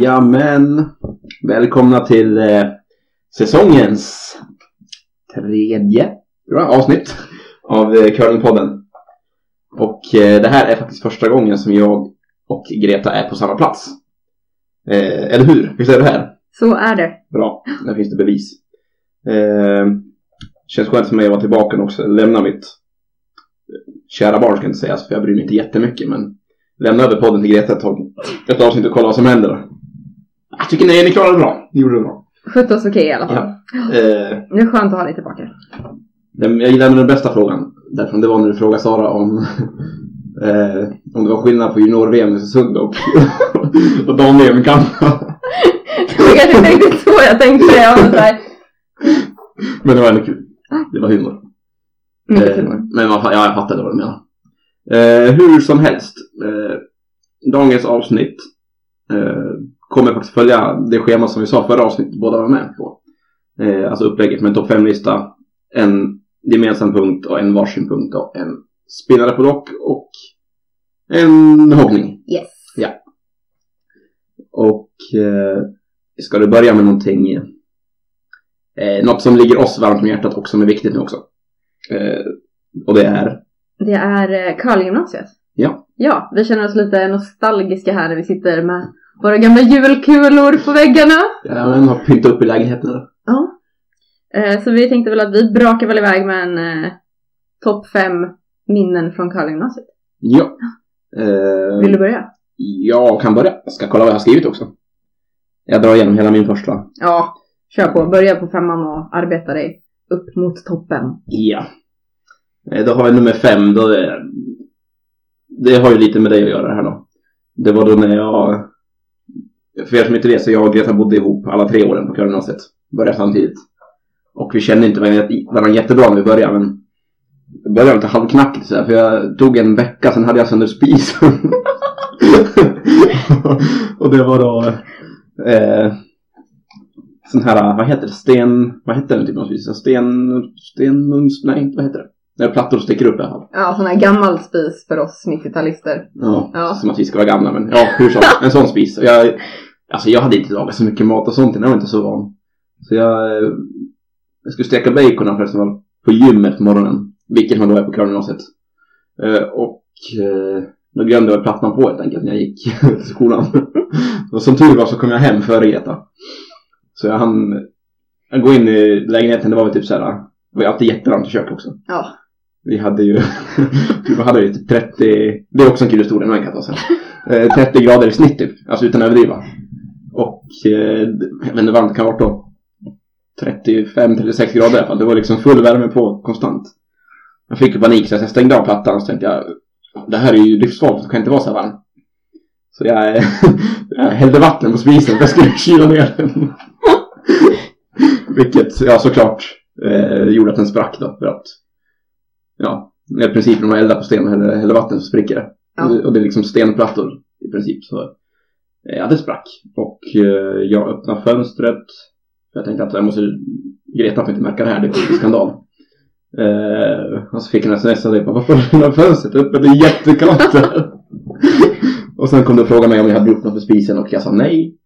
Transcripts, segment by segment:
Jajamän! Välkomna till eh, säsongens tredje jag, avsnitt av eh, Curlingpodden. Och eh, det här är faktiskt första gången som jag och Greta är på samma plats. Eh, eller hur? Visst är det här? Så är det. Bra, där finns det bevis. Eh, känns skönt för mig att vara tillbaka och också lämna mitt eh, kära barn ska jag inte säga, för jag bryr mig inte jättemycket men lämna över podden till Greta ett tag. Ett avsnitt och kolla vad som händer. Jag tycker ni, ni klarade det bra. Ni gjorde det bra. Skötte oss okej i alla fall. Eh, Det är skönt att ha dig tillbaka. jag gillade den bästa frågan därifrån. Det var när du frågade Sara om eh, om det var skillnad på junior-VM i Östersund och, och dam-VM i Kanada. Var kanske inte riktigt så jag tänkte. Jag var här, Men det var ändå kul. Det var humor. mycket Eh. Men man, ja, jag fattade vad du menar. Eh, hur som helst. Eh, dagens avsnitt eh, kommer faktiskt följa det schema som vi sa förra avsnittet båda var med på. Eh, alltså upplägget med en topp 5-lista, en gemensam punkt och en varsin punkt och en spelare på dock och en hoppning. Yes. Och eh, ska du börja med någonting, eh, något som ligger oss varmt om hjärtat och som är viktigt nu också. Eh, och det är, Det är eh, Karlgymnasiet. ja, Ja, vi känner oss lite nostalgiska här när vi sitter med våra gamla julkulor på väggarna. jag har pyntat upp i lägenheten. Ja. Eh, Så vi tänkte väl att vi brakar väl iväg med en eh, topp fem minnen från Karlgymnasiet. Ja. Eh, Vill du börja? Jag kan börja. Jag ska kolla vad jag har skrivit också. Jag drar igenom hela min första. Ja, kör på. Börja på femman och arbeta dig upp mot toppen. Ja. Eh, Då har jag nummer fem. Då det har ju lite med dig att göra det här då. Det var då när jag... För er som inte vet så jag och Greta bodde ihop alla tre åren på Körgymnasiet. Började samtidigt. Och vi kände inte varandra jättebra när vi började men det började lite halvknackigt så här, för jag tog en vecka sen hade jag sönder spisen. och det var då eh, sån här, vad heter det, sten, vad heter den typen av spis? Sten, stenugns, nej vad heter det? När plattor sticker upp i alla fall. Ja, sån här gammal spis för oss 90-talister. Ja, Ja. som att vi ska vara gamla men ja, hur som. En sån spis. Och jag, alltså jag hade inte lagat så mycket mat och sånt, jag var inte så van. Så jag, eh, jag skulle steka bacon förresten var på gymmet på morgonen. Vilket man då är på Körngymnasiet. Eh, och eh, då glömde jag plattan på helt enkelt när jag gick till skolan. och som tur var så kom jag hem före Greta. Så jag hann jag gå in i lägenheten, det var väl typ såhär, det var ju alltid jättevarmt i köket också. Ja. Vi hade ju, vad hade vi, typ 30, det är också en kul historia, men kan ta sen. Eh, 30 grader i snitt typ, alltså utan att överdriva. Eh, jag vet inte vad det kan vara då. 35-36 grader i alla fall, det var liksom full värme på konstant. Jag fick ju panik så jag stängde av plattan och så tänkte jag, det här är ju livsfarligt, det kan inte vara så här varmt. Så jag, jag hällde vatten på spisen för jag skulle kyla ner den. Vilket, ja såklart, eh, gjorde att den sprack då. För att, ja, i princip när man eldar på sten och häller, häller vatten så spricker det. Ja. Och, det är liksom stenplattor i princip. Så ja, det sprack. Och eh, jag öppnade fönstret. För jag tänkte att jag måste, Greta får inte märka det här, det bli skandal. Eh, och så fick jag en sms och jag bara, varför du fönstret uppe? Det är jättekallt där. och sen kom du och frågade mig om jag hade gjort något för spisen och jag sa nej.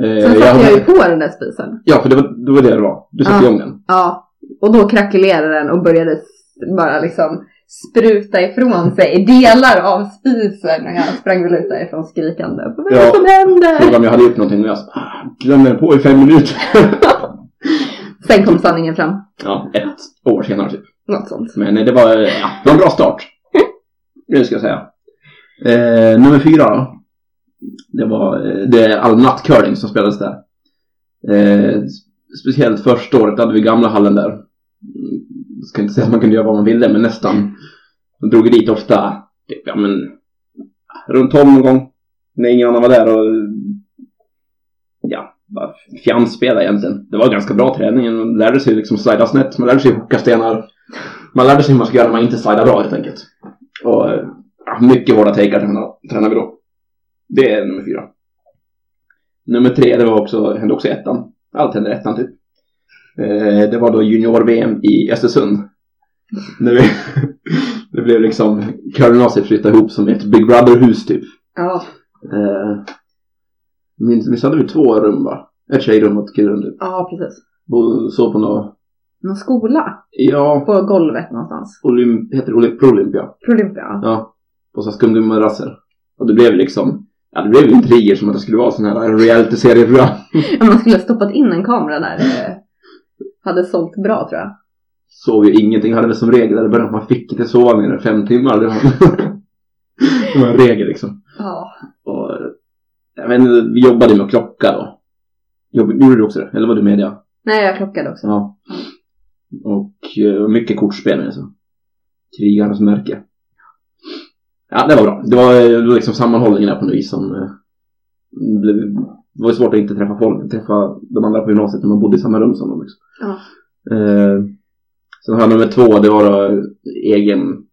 Eh, Sen satte jag hade- ju på den där spisen. Ja, för det var, det var det det var. Du satte Ja. igång den. Ja. Och då krackelerade den och började bara liksom spruta ifrån sig delar av spisen. Och jag sprang väl ut därifrån skrikande. Vad är det Ja. som händer? Frågade om jag hade gjort någonting och jag ah, glömde på i fem minuter. Sen kom sanningen fram. ja, ett år senare typ. Något sånt. Men eh, det var, ja, det var en bra start. Det ska jag säga. Eh, nummer fyra då. Det var eh, det är all nattcurling som spelades där. Eh, speciellt första året hade vi gamla hallen där. Jag ska inte säga att man kunde göra vad man ville, men nästan. Man drog dit ofta, typ, ja men, runt 12 någon gång. När ingen annan var där och, ja, bara fjamspela egentligen. Det var ganska bra träning. Man lärde sig liksom slida snett, man lärde sig hocka stenar. man lärde sig hur man ska göra när man inte slidar bra helt enkelt. Och ja, mycket hårda takear tränade tränar vi då. Det är nummer fyra. Nummer tre, det var också, hände också i ettan. Allt hände i ettan typ. Eh, det var då junior-VM i Östersund. När vi, det blev liksom, körgymnasiet flyttade ihop som ett Big Brother-hus typ. Ja. Eh, minns, minns hade vi två rum va? Ett tjejrum och ett killrum typ. Ja, precis. Bo- Så på något, Någon skola ja, på golvet någonstans. Olymp, heter det Olymp, Pro Olympia? Prolympia. Ja, på så här skumgummimadrasser. Och det blev liksom, ja det blev intriger som att det skulle vara sån här reality-serieprogram. Ja, man skulle ha stoppat in en kamera där. Det hade sålt bra tror jag. Sov ju ingenting, hade det som regel där i början, man fick inte sova mer än fem timmar. Det var, det var en regel liksom. Ja. Och, jag vet inte, vi jobbade med klocka då. Jobb, gjorde du också det? Eller var du media? Nej, jag klockade också. Ja. Och eh, mycket kortspel alltså. Krigarnas märke. Ja, det var bra. Det var, det var liksom sammanhållningen där på något vis som... eh, blev, det var svårt att inte träffa folk, träffa de andra på gymnasiet när man bodde i samma rum som dem. Liksom. Ja. Eh, sen har jag nummer två, det var då egen,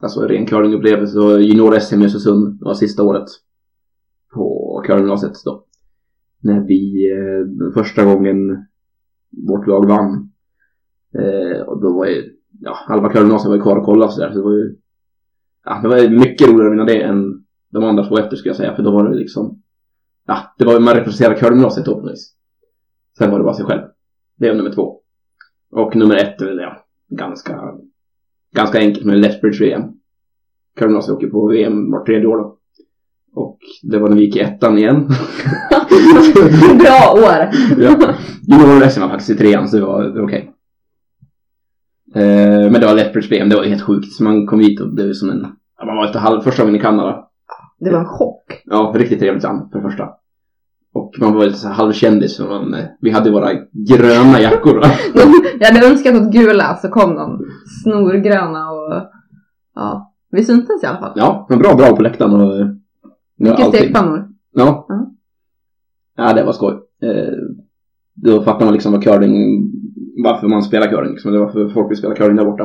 alltså ren curlingupplevelse. Junior-SM i Östersund, det var sista året på curlinggymnasiet då. När vi eh, första gången vårt lag vann. Eh, och då var ju, ja, halva curlinggymnasiet var ju kvar och kollade så där. Så det var ju, ja, det var mycket roligare att vinna det än de andra två efter skulle jag säga. För då var det liksom, ja, det var man representerade curlinggymnasiet då på något vis. Sen var det bara sig själv. Det är nummer två. Och nummer ett är väl ja, ganska, ganska enkelt med Lethbridge VM. Curlinggymnasiet åker på VM vart tredje år då. Och det var när vi gick i ettan igen. Bra år! ja. Junior-SM var faktiskt i trean så det var, var okej. Eh, men det var Lethbridge VM, det var helt sjukt. Så man kom hit och blev som en, man var lite halv, första gången i Kanada. Det var en chock. Ja, riktigt trevligt land för det första. Och man var lite halvkändis för man, eh, vi hade våra gröna jackor. Jag hade önskat åt gula så kom de snorgröna och ja, vi syntes i alla fall. ja, men bra drag på läktaren och eh, Mycket stekpannor. Ja. Ja. Ja, det var skoj. Eh, då fattar man liksom vad curling, varför man spelar curling. Liksom. Det var för folk vill spela curling där borta.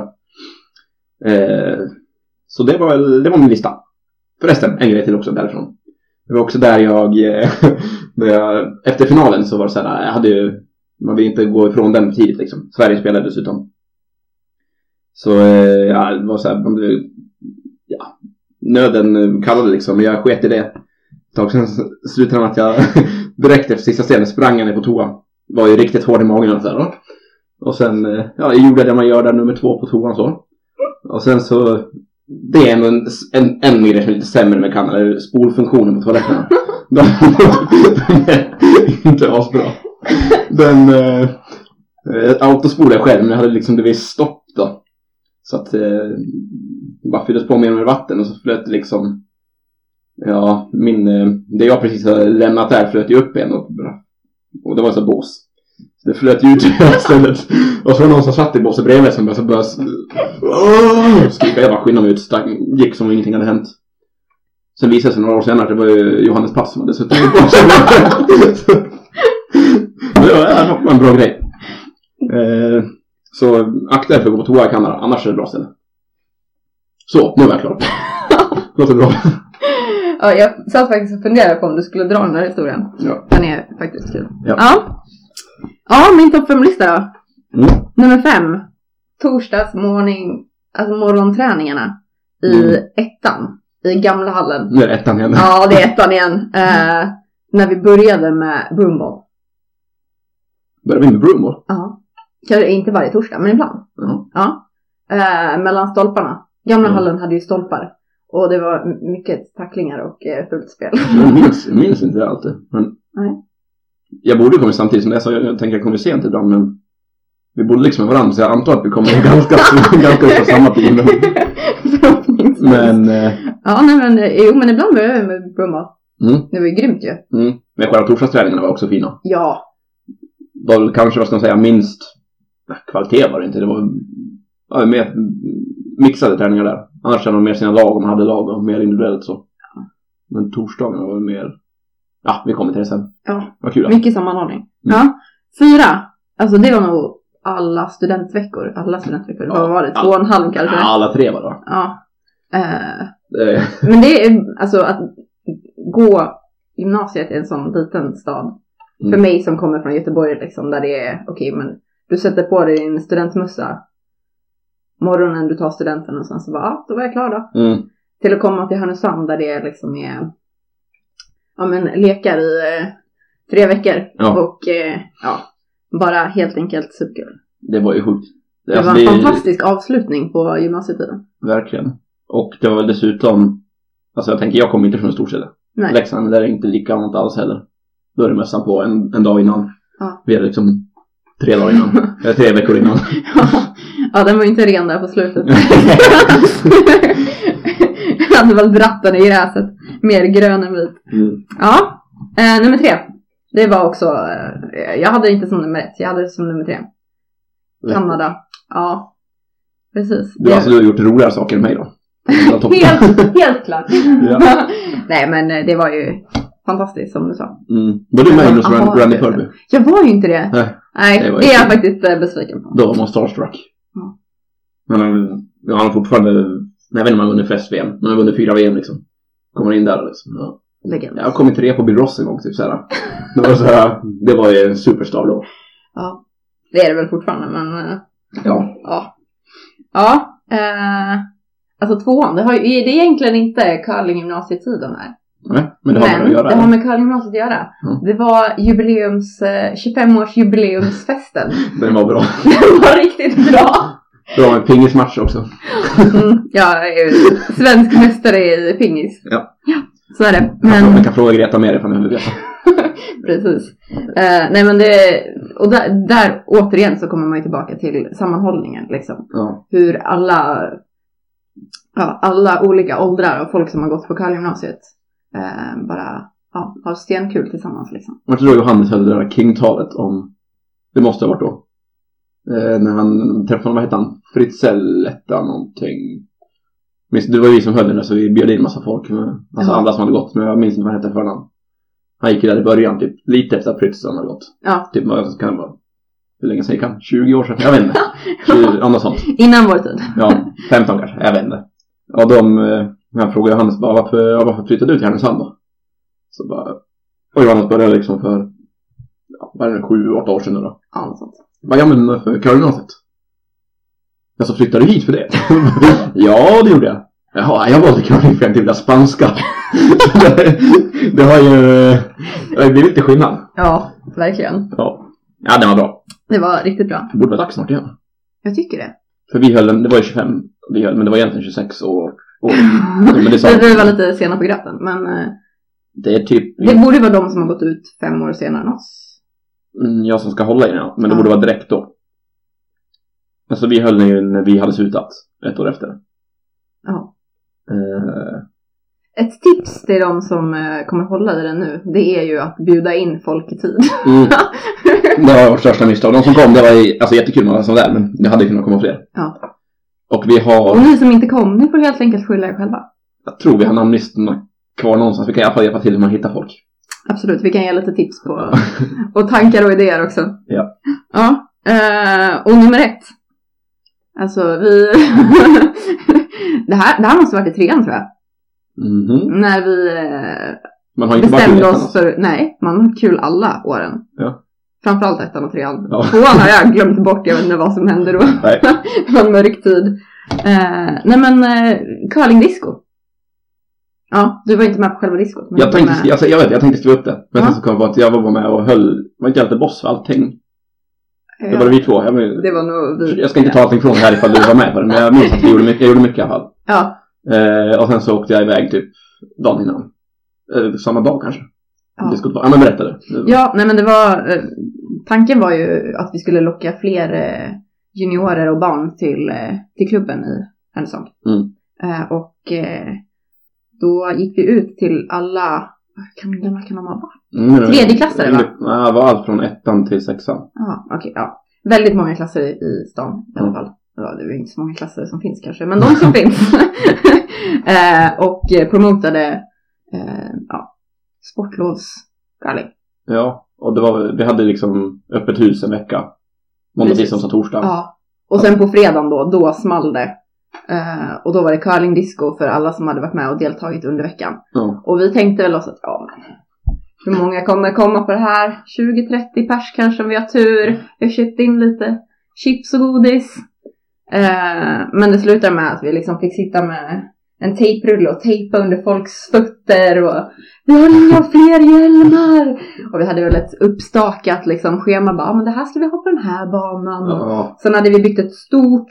Eh, så det var, väl- det var min lista. Förresten, en grej till också därifrån. Det var också där jag, eh, när jag efter finalen så var det så här, jag hade ju, man vill inte gå ifrån den tidigt liksom. Sverige spelade dessutom. Så eh, ja, det var så här, man blev, ja, nöden kallade liksom, men jag sket i det. Ett tag sen slutade med att jag direkt efter sista scenen sprang jag ner på toa. Var ju riktigt hård i magen och så här, då. Och sen, eh, ja, jag gjorde det man gör där nummer två på toan så. Och sen så, det är ändå en, en, en grej som är lite sämre med Kanada, är spolfunktionen på toaletterna. Den är inte asbra. Den, eh, eh, autospolade jag själv, men jag hade liksom det vid stopp då. Så att eh, bara fylldes på mer med vatten och så flöt det liksom Ja, min, eh, det jag precis har lämnat där flöt ju upp igen och, och det var så bås. Det flöt i hela stället. Och så var det någon som satt i båset bredvid som började, började skrika. Jag bara skyndade mig ut, stack, gick som om ingenting hade hänt. Sen visade det sig några år senare att det var Johannes Pass som hade suttit i båset. Det var, en bra grej. Eh, så akta er för att gå på toa i Kanada, annars är det bra ställe. Så, nu var jag klar. Låter bra. Ja, jag satt faktiskt och funderade på om du skulle dra den här historien. Ja. Den är faktiskt kul. Ja. Ja, ja min topp fem-lista då. Mm. Nummer fem. Torsdags morning, alltså morgonträningarna i Mm. ettan. I gamla hallen. Nu är det ettan igen. Ja, det är ettan igen. Eh, när vi började med broomball. Börjar vi med broomball? Ja. Kanske inte varje torsdag, men ibland. Ja. Ja. Eh, mellan stolparna. Gamla Mm. hallen hade ju stolpar. Och det var mycket tacklingar och eh, fult spel. Jag minns, minns inte det alltid. Men Nej. Jag borde komma samtidigt som det, så jag, jag tänker jag kommer sent ibland, men vi bodde liksom med varandra, så jag antar att vi kommer ganska, ganska på samma tid. Förhoppningsvis. Men, eh, Ja, nej men, jo men ibland började vi med broomball. mm, Det var ju grymt ju. mm. Men själva torsdagsträningarna var också fina. Ja. väl kanske, vad ska man säga, minst kvalitet var det inte. Det var ja, mer mixade träningar där. Annars hade de mer sina lag om man hade lag och mer individuellt så. Men torsdagarna var mer, ja vi kommer till det sen. Ja. Vad kul. då. Mycket sammanhållning. Ja. Fyra. Alltså det var nog alla studentveckor. Alla studentveckor. Ja, Vad var det? Två och en halv kanske? Ja, alla tre var det? Ja. Eh, men det är alltså att gå gymnasiet i en sån liten stad. Mm. För mig som kommer från Göteborg liksom där det är okej men du sätter på dig din studentmössa morgonen du tar studenten och sen så bara ja, då var jag klar då. Mm. Till att komma till Härnösand där det liksom är ja men lekar i eh, tre veckor Ja. och eh, ja bara helt enkelt superkul. Det var ju sjukt. Det var Alltså, en det fantastisk avslutning på gymnasietiden. Verkligen. Och det var väl dessutom, alltså jag tänker jag kommer inte från storstäder. Nej. Leksand där är inte likadant alls heller. Då är det mössan på en, en dag innan. Ja. Vi är liksom tre dagar innan. Eller tre veckor innan. ja, den var ju inte ren där på slutet. Hade väl dratt den i gräset. Mer grön än vit. Mm. Ja, eh, nummer tre. Det var också, eh, jag hade inte som nummer ett, jag hade det som nummer tre. Kanada. Ja, precis. Du, alltså, du har gjort roligare saker än mig då. Helt, helt klart. Ja. Nej men eh, det var ju fantastiskt som du sa. Mm. Var du med Run- Randy det- Furby? Jag var ju inte det. Nej, Nej, Det är jag faktiskt eh, besviken på. då var man starstruck. Ja. Men han, han har fortfarande, jag vet inte om han vunnit flest VM, men han vunnit fyra VM liksom. Kommer in där liksom. Ja. Legend. Jag har kommit tre på Bill Ross en gång typ såhär. Det var, såhär, det var ju en superstar då. Ja, det är det väl fortfarande men eh, Ja. ja. Ja, eh, alltså tvåan, det, har det är egentligen inte curlinggymnasietiden här. Nej, men det har med det att göra. det har med curlinggymnasiet att göra. Ja. Det var jubileums, eh, 25-årsjubileumsfesten. Den var bra. Den var riktigt bra. Bra med pingismatch också. Mm, jag är svensk mästare i pingis. Ja. Ja, så är det. Men... Jag kan fråga Greta mer ifall ni vill veta. Precis. Eh, nej men det, och där, där återigen så kommer man ju tillbaka till sammanhållningen liksom. Ja. Hur alla, ja, alla olika åldrar och folk som har gått på curlinggymnasiet eh, bara ja, har stenkul tillsammans liksom. Jag tror Johannes höll det där King-talet om, det måste ha varit då. Eh, när han träffade vad hette han? Fritzell hette någonting. Minns, det var vi som höll den så vi bjöd in massa folk. Med, alltså Jaha. alla som hade gått, men jag minns inte vad han hette för namn. Han gick ju där i början, typ lite efter att Fritzell hade gått. Ja, Typ, vad kan det vara? Hur länge sedan gick han? 20 år sedan? Jag vet inte. 20, annat sånt. innan vår tid. Ja, 15 kanske. Jag vet inte. Och de, eh, jag frågade Johannes bara varför, ja, varför flyttade du till Härnösand då? Så bara, och Johannes började liksom för, ja, vad är det, sju, åtta år sedan nu då. Ja, något sånt. Vad ja men för curlinggymnasiet. Alltså flyttade du hit för det? ja, det gjorde jag. Jaha, jag valde curling för jag inte ville ha spanska. det, det har ju, det har ju blivit lite skillnad. Ja, verkligen. Ja. Ja, den var bra. Det var riktigt bra. Det borde vara dags snart igen. Jag tycker det. För vi höll den, det var ju 25, vi höll, men det var egentligen 26 år. år. men det sa vi var lite sena på gröten men eh, Det är typ det borde vara de som har gått ut fem år senare än oss. Mm, jag som ska hålla i den, ja. men det borde vara direkt då. Alltså vi höll den ju när vi hade slutat, ett år efter. Ja. Eh, Ett tips till de som eh, kommer hålla i den nu, det är ju att bjuda in folk i tid. mm, det var vårt största misstag. De som kom, det var ju, alltså jättekul med alla som var där, men det hade kunnat komma fler. Ja. Och vi Och har, ni som inte kom, ni får helt enkelt skylla er själva. jag tror vi har namnlistorna kvar någonstans. Vi kan i alla fall hjälpa till hur man hittar folk. Absolut, vi kan ge lite tips på och tankar och idéer också. Ja. Ja, eh, och nummer ett. Alltså vi... det, här, det här måste varit i trean tror jag. Mhm. När vi eh, Man har inte bestämde oss för, nej, man har kul alla åren. Ja. Framförallt ettan och trean. Ja. Tvåan har jag glömt bort, jag vet inte vad som hände då. Det var en mörk tid. Eh, nej men, uh, curlingdisco. Ja, du var inte med på själva diskot. men Jag tänkte, med. alltså, jag vet, jag tänkte skriva upp det. Men Ja. sen så kom jag på att jag var med och höll, var inte jag lite boss för allting? Det Ja, var det vi två. Jag, men, det var nog vi. jag ska inte ta allting från det här ifall du var med på det, men jag minns att jag gjorde mycket, jag gjorde mycket i alla fall. Ja, Eh, och sen så åkte jag iväg typ dagen innan. Eh, samma dag kanske. Ja. Det skulle vara, ja men berätta du. ja, nej men det var, eh, tanken var ju att vi skulle locka fler eh, juniorer och barn till, eh, till klubben i Härnösand. Mm. Och då gick vi ut till alla, kan, gamla kan de ha varit? Mm, Tredjeklassare, va? Ja, det var allt från ettan till sexan. Ja, okej, ja. Väldigt många klasser i, i stan i alla Mm. fall. Ja, det är inte så många klasser som finns kanske, men de som finns. eh, och promotade eh, ja, sportlovsgalling. Ja, och det var, vi hade liksom öppet hus en vecka. Måndag, tisdag, onsdag, torsdag. Ja. Och sen på fredagen då, då small det. Eh, och då var det curlingdisco för alla som hade varit med och deltagit under veckan. Ja. Och vi tänkte väl oss att, ja men. Hur många kommer komma på det här? 20-30 pers kanske om vi har tur. Vi har köpt in lite chips och godis. Eh, men det slutade med att vi liksom fick sitta med en tejprulle och tejpa under folks fötter och vi har inga fler hjälmar! Och vi hade väl ett uppstakat liksom schema bara, "Ja, men det här ska vi ha på den här banan. Och Ja. Sen hade vi byggt ett stort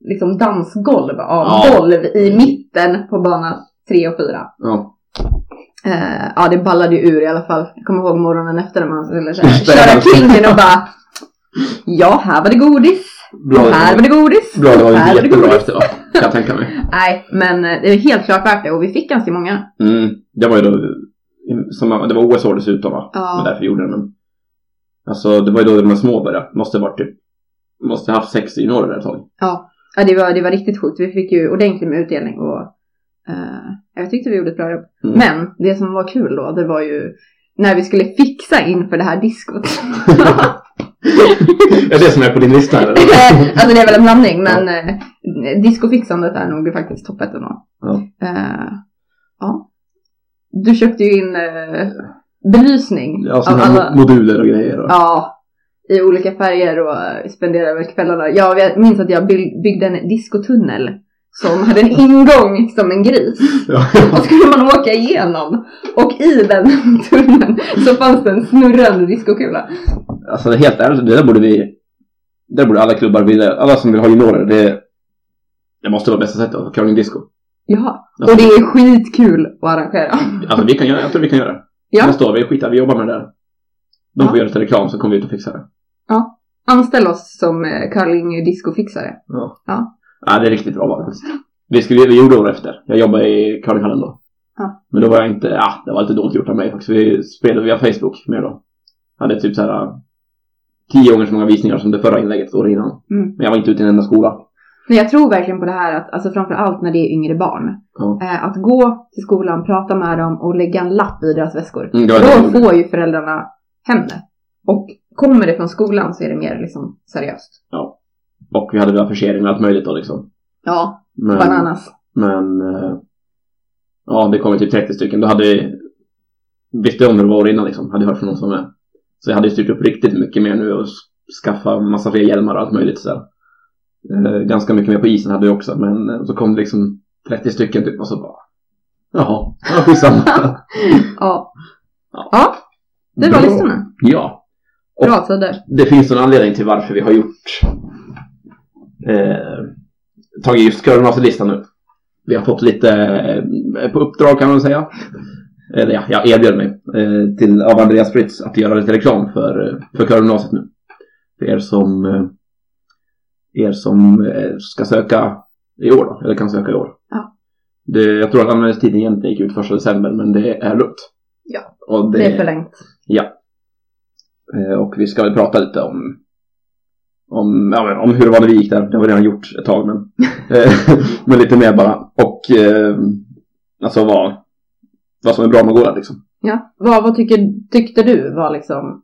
liksom, dansgolv av Ja. golv i mitten på bana 3 och 4. Ja. Eh, ja, det ballade ju ur i alla fall. Jag kommer ihåg morgonen efter när man skulle det. köra klingen och bara Ja, här var det godis. Bra, här var det godis. bra, det var ju jättebra efter va? Kan jag tänka mig. Nej, men eh, det är helt klart värt det och vi fick ganska många. Mm. Det var ju då, som, det var OS-år dessutom va? Ja. var därför gjorde det. Men, alltså det var ju då de här små började. Måste varit typ, måste haft 60 juniorer där ett tag. Ja, ja det, var, det var riktigt sjukt. Vi fick ju ordentligt med utdelning och eh, jag tyckte vi gjorde ett bra jobb. Mm. Men det som var kul då, det var ju när vi skulle fixa inför det här diskot. är det som är på din lista eller? alltså det är väl en blandning, men eh, discofixandet är nog faktiskt topp ett ändå. Ja. Eh, ja. Du köpte ju in eh, belysning Ja, sådana här alla. mo- moduler och grejer. Och, Ja, i olika färger och spenderade väl kvällarna. Ja, jag minns att jag by- byggde en diskotunnel som hade en ingång som en gris. ja. Och skulle man åka igenom. Och i den tunneln så fanns det en snurrande diskokula. Alltså det är helt ärligt, det där borde vi, det där borde alla klubbar vilja, alla som vill ha juniorer, det, det måste vara bästa sättet att ha curlingdisco. Ja, och Alltså, det är skitkul att arrangera. alltså vi kan göra, jag tror vi kan göra det. Ja. Nästa år, vi skiter vi jobbar med det där. De får Ja. göra lite reklam så kommer vi ut och fixa det. Anställ oss som eh, curling discofixare. Ja. Ja. Ja, det är riktigt bra faktiskt. Vi, skulle, vi gjorde år efter. Jag jobbade i curlinghallen då. Ja. Men då var jag inte, ja, det var lite dåligt gjort av mig faktiskt. Vi spelade via Facebook mer då. Hade typ så här äh, tio gånger så många visningar som det förra inlägget året innan. Mm. Men jag var inte ute i en enda skola. Men jag tror verkligen på det här att, alltså framför allt när det är yngre barn. Ja. Eh, att gå till skolan, prata med dem och lägga en lapp i deras väskor. Mm, Då får ju föräldrarna hem det. Och kommer det från skolan så är det mer liksom seriöst. Och vi hade väl affischering och allt möjligt då liksom. Ja, Men, bananas. Men, eh, ja det kom ju typ 30 stycken. Då hade vi, visste om det var innan liksom. Hade hört från någon som med. Så jag hade ju styrt upp riktigt mycket mer nu och skaffa massa fler hjälmar och allt möjligt så här. Eh, ganska mycket mer på isen hade jag också. Men eh, så kom det liksom 30 stycken typ och så bara, jaha, ja skitsamma. Ja. Ja. Ja, det var listorna. Ja. Och Bra tider. det finns en anledning till varför vi har gjort eh, tagit just curlingmasterlistan nu. Vi har fått lite eh, på uppdrag kan man säga. Eller ja, jag erbjöd mig eh, till, av Andreas Fritz att göra lite reklam för, eh, för curlinggymnasiet nu. För er som, eh, er som eh, ska söka i år då, eller kan söka i år. Ja. Det, jag tror att anmälningstiden egentligen gick ut första december men det är lugnt. Ja. Och Det är förlängt. Eh, Och vi ska väl prata lite om om, ja, om hur det var när vi gick där. Det har vi redan gjort ett tag men, eh, men lite mer bara. Och eh, alltså vad, vad som är bra med att gå där liksom. Ja. Vad, vad tycker, tyckte du var liksom,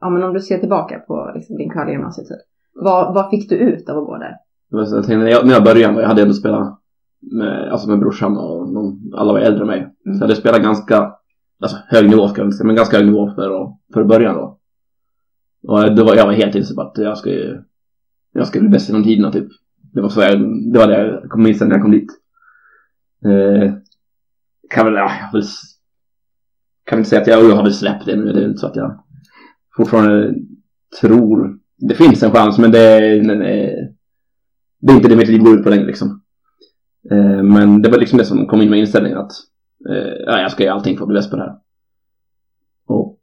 ja men om du ser tillbaka på liksom din curlinggymnasietid. Vad, vad fick du ut av att gå där? Jag tänkte, när, jag, när jag började, jag hade ändå spelat med, alltså med brorsan och de, alla var äldre än mig. Mm. Så jag hade spelat ganska, alltså hög nivå ska jag inte säga, men ganska hög nivå för, att- för början då. Och då var, jag var helt inställd på att jag ska ju, jag ska bli bäst genom tiderna typ. Det var så jag, det var det jag kom minst när jag kom dit. Eh, kan väl, ja, jag vill, kan inte säga att jag, jag har väl släppt det nu. Det är inte så att jag fortfarande tror, det finns en chans men det, nej, eh, det är inte det mitt liv går ut på längre liksom. Eh, men det var liksom det som kom in med inställningen att Eh, ja, jag ska göra allting för att bli bäst på det här. Och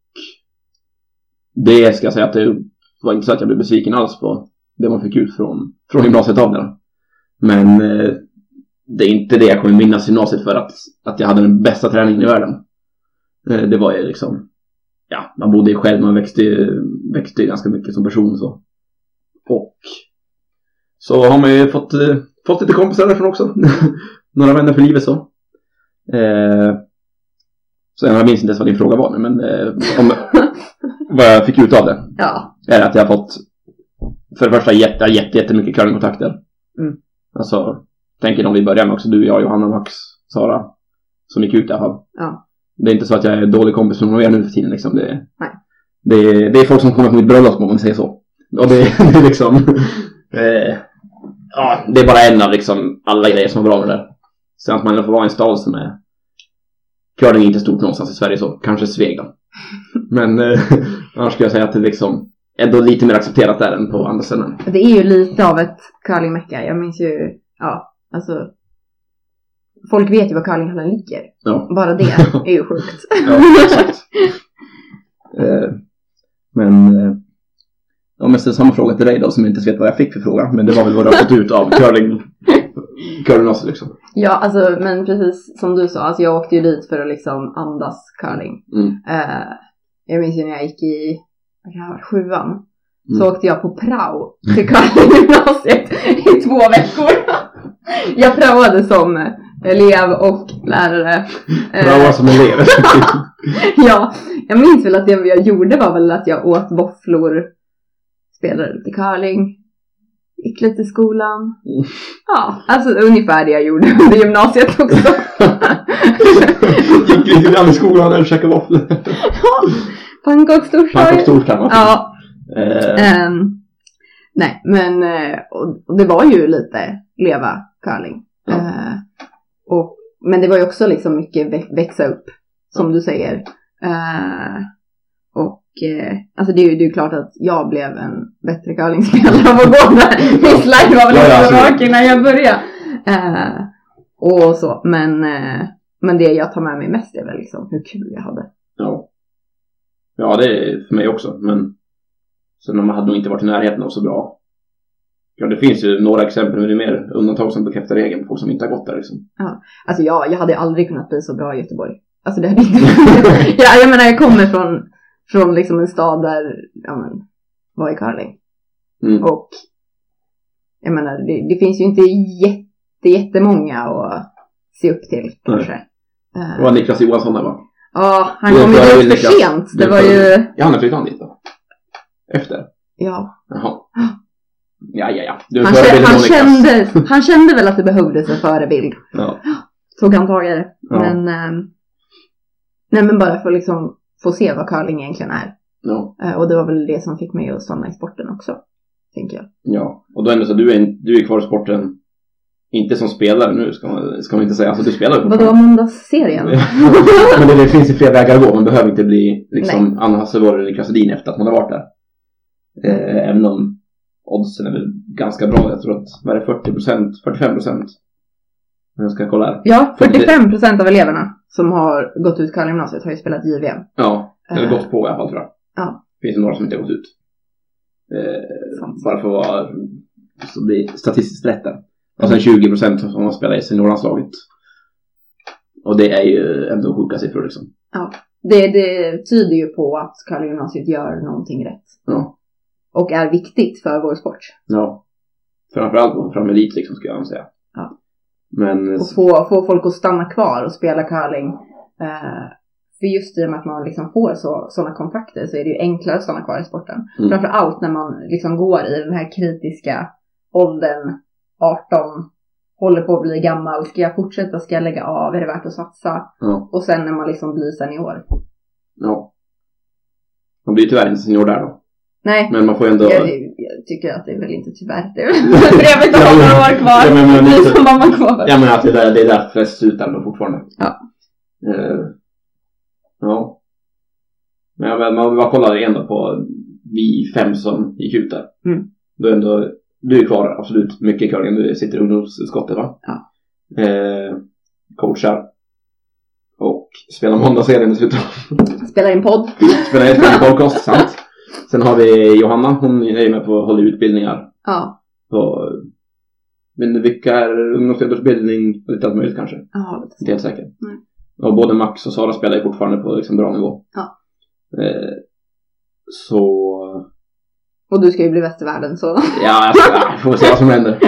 det ska jag säga att det var inte så att jag blev besviken alls på det man fick ut från, från gymnasiet av det. Men eh, det är inte det jag kommer minnas gymnasiet för att, att jag hade den bästa träningen i världen. Eh, det var ju liksom, ja, man bodde ju själv, man växte, ju- växte ju ganska mycket som person så. Och så har man ju fått, eh, fått lite kompisar därifrån också. Några vänner för livet så. Eh, så jag minns inte ens vad din fråga var nu, men eh, om, vad jag fick ut av det Ja. är att jag har fått för det första jätte, jätte, jättemycket curlingkontakter. Mm. Alltså, tänker om vi börjar med också, du, jag, Johanna, Max, Sara. Som gick ut i alla fall. Ja. Det är inte så att jag är dålig kompis med någon av er nu för tiden liksom. Det, Nej. det, är- det är folk som kommer på mitt bröllop om man säger så. Och det, det är liksom... Eh, ja, det är bara en av liksom alla grejer som är bra med det. Sen att man får vara i en stad som är... Curling är inte stort någonstans i Sverige så, kanske Sveg då. Men eh, annars skulle jag säga att det liksom ändå lite mer accepterat där än på andra ställen. Det är ju lite av ett curlingmecka. Jag minns ju, ja, alltså. Folk vet ju var curlinghallen ligger. Ja. Bara det är ju sjukt. Ja, exakt. Eh, men... Eh, ja, men så samma fråga till dig då, som jag inte vet vad jag fick för fråga. Men det var väl vad du har fått ut av curling... Curling också liksom. Ja, alltså men precis som du sa, alltså jag åkte ju dit för att liksom andas curling. Mm. Eh, jag minns ju när jag gick i, varit, sjuan. Så Mm. åkte jag på prao till curlinggymnasiet i två veckor. jag praoade som elev och lärare. Eh, Bra var som elev. ja, jag minns väl att det jag gjorde var väl att jag åt våfflor, spelade lite curling, gick lite i skolan. Mm. Ja, alltså ungefär det jag gjorde under gymnasiet också. Gick lite grann i skolan och käkade våfflor. Pannkakstorsdag. Pannkakstorsdag. Ja, Eh, ehm, nej men eh, och, det var ju lite leva curling. Ja. Eh, och, men det var ju också liksom mycket vä- växa upp, som du säger. Eh, och eh, alltså det är ju det är klart att jag blev en bättre curlingspelare av att gå där. Min slide var väl Ja, ja, inte så rak innan jag började. Eh, och så, men, eh, men det jag tar med mig mest är väl liksom hur kul jag hade. ja. ja, det är för mig också. Men sen man hade nog inte varit i närheten av så bra. Ja, det finns ju några exempel, men det är mer undantag som bekräftar regeln på folk som inte har gått där liksom. Alltså jag, jag hade aldrig kunnat bli så bra i Göteborg. Alltså det hade inte ja, Jag menar jag kommer från, från liksom en stad där, ja men, var i curling. Mm. Och jag menar det, det finns ju inte jätte, jättemånga att se upp till kanske. Det var Niklas Johansson där va? Ja, han kom ju dit för sent. Det var ju, Ja, han har flyttat dit då. Efter? ja. Jaha. Ja, ja, ja. Du Han, förebilden kä- han, kände, han kände väl att det behövdes en förebild. Ja. Tog han tag i det. Ja. Men, ehm, nej men bara för att liksom få se vad curling egentligen är. ja. Eh, Och det var väl det som fick mig att stanna i sporten också. Tänker jag. Ja, och då är det så du är, du är kvar i sporten, inte som spelare nu ska man, ska man inte säga, alltså du spelar ju Vadå måndagsserien? Men det, det finns ju fler vägar att gå, man behöver inte bli liksom Anna Hasselborg eller Niklas Edin efter att man har varit där. Eh, även om oddsen är väl ganska bra, jag tror att, vad är det, 40 procent, 45 procent? Jag ska kolla här. Ja, 45 procent av eleverna som har gått ut curlinggymnasiet har ju spelat JVM. Ja, eller Eh. gått på i alla fall tror jag. Ja. Det finns ju några som inte har gått ut. Eh, bara för att vara, så bli statistiskt rätt där. Och sen 20 procent som har spelat i seniorlandslaget. Och det är ju ändå sjuka siffror liksom. Det, det tyder ju på att curlinggymnasiet gör någonting rätt. Ja. Och är viktigt för vår sport. Ja. Framförallt fram elit liksom skulle jag säga. Ja. Men Och få, få folk att stanna kvar och spela curling. Eh, för just i och med att man liksom får så, sådana kontakter så är det ju enklare att stanna kvar i sporten. Mm. Framför allt när man liksom går i den här kritiska åldern, 18, håller på att bli gammal. Ska jag fortsätta? Ska jag lägga av? Är det värt att satsa? ja. Och sen när man liksom blir senior. ja. Man blir tyvärr inte senior där då. Nej, Men man får ju ändå... jag tycker att det är väl inte tyvärr. Det är väl trevligt att ha några år kvar. Ja, men, men, lite, som man går. ja men att det är där, det är där flest slutar ändå fortfarande. Ja. Eh, ja. Men jag, men om vi bara kollar igen då på vi fem som gick ut där. Mm. Då ändå, du är kvar absolut mycket curlingen. Du sitter i ungdomsutskottet va? Ja. Eh, coachar. Och spelar måndagsserien dessutom. Spelar in podd. spelar en podcast, sant. Sen har vi Johanna, hon är med på att hålla utbildningar. Ja. På, men vilka är ungdomsledarutbildning och lite allt möjligt kanske. Ja, Inte helt säker. Nej. Och både Max och Sara spelar ju fortfarande på liksom bra nivå. Ja. Eh, så, Och du ska ju bli bäst i världen så. ja, alltså, ja, vi får se vad som händer.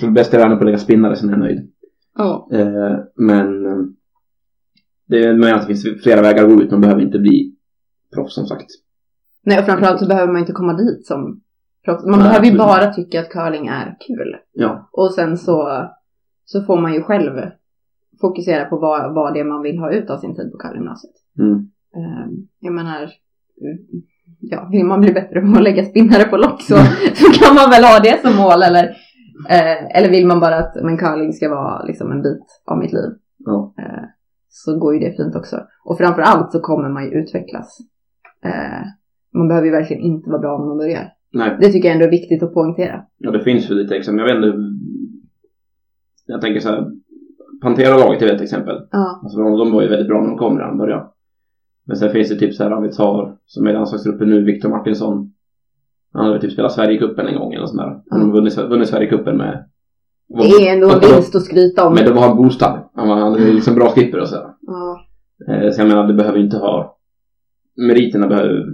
Så bäst i världen på att lägga spinnare, sen är jag nöjd. Ja. Eh, men eh, det är med att det finns flera vägar att gå ut, man behöver inte bli proffs som sagt. Nej, och framförallt så behöver man inte komma dit som Proffs. Man Nej, behöver ju bara tycka att curling är kul. Ja. Och sen så, så får man ju själv fokusera på vad, vad det är man vill ha ut av sin tid på curlinggymnasiet. Mm. Eh, jag menar, eh, ja, vill man bli bättre på att lägga spinnare på lock så, så kan man väl ha det som mål. Eller, eh, eller vill man bara att men curling ska vara liksom en bit av mitt liv. Ja. Eh, så går ju det fint också. Och framför allt så kommer man ju utvecklas. Eh, man behöver ju verkligen inte vara bra när man börjar. Nej. Det tycker jag ändå är viktigt att poängtera. Ja, det finns ju lite exempel. Jag vet inte. Jag tänker så här. Pantera-laget är ett exempel. Ja. Alltså de, var ju väldigt bra när de kom redan början. Men sen finns det typ så här, vi tar, som är i landslagsgruppen nu, Viktor Martinsson. Han har väl typ spelat Sverigecupen en gång eller sånt där. Han har vunnit, vunnit Sverigecupen med... Det är ändå en vinst att skryta om. Men de var han boostad. Han var, han är liksom bra skipper och så. här. Ja. Eh, Så jag menar, det behöver inte ha... Meriterna behöver,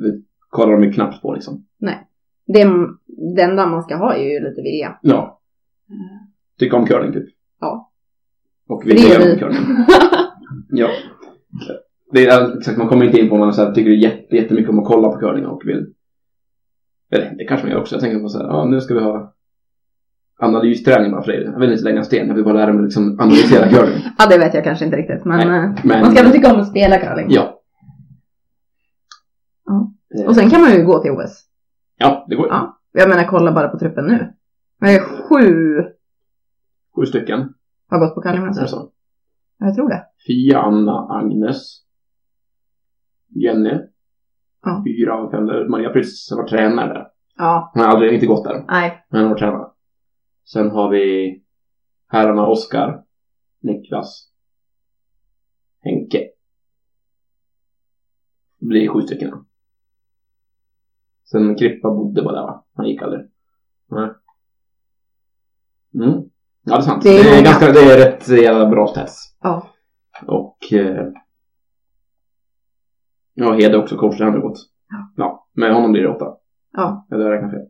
kollar de ju knappt på liksom. Det, det enda man ska ha är ju lite vilja. Ja. Tycka om curling typ. Ja. Och vilja göra om curling. Ja. Det är exakt, man kommer inte in på om man så här, tycker jätte, jättemycket om att kolla på curling och vill... Eller det kanske man gör också. Jag tänker på så här, ja nu ska vi ha analysträning bara för det. Jag vill inte en sten, jag vill bara lära mig liksom analysera curling. ja, det vet jag kanske inte riktigt. Men, Nej, eh, men- man ska väl tycka om att spela curling. Ja. Ja. Eh, Och sen kan man ju gå till OS. Ja, det går ju. Ja. Jag menar, kolla bara på truppen nu. Är sju Sju stycken. har gått på Är det curlingmässigt. så? Jag tror det. Fia, Anna, Agnes. Jenny. Ja. Fyra av fem. där Maria Prytz var tränare där. Ja, Hon har aldrig inte gått där. nej. Men hon var tränare. Sen har vi herrarna Oskar, Niklas, Henke. Det blir sju stycken. Sen Krippa bodde bara där va? Han gick aldrig. Nej. Mm. Ja det är sant. Det Det är är, många. ganska, det är rätt jävla bra stats. Ja. Och eh, ja, Hede också coach, det han gått. Ja. ja. Med honom blir det åtta. Ja, Eller jag räknat fel?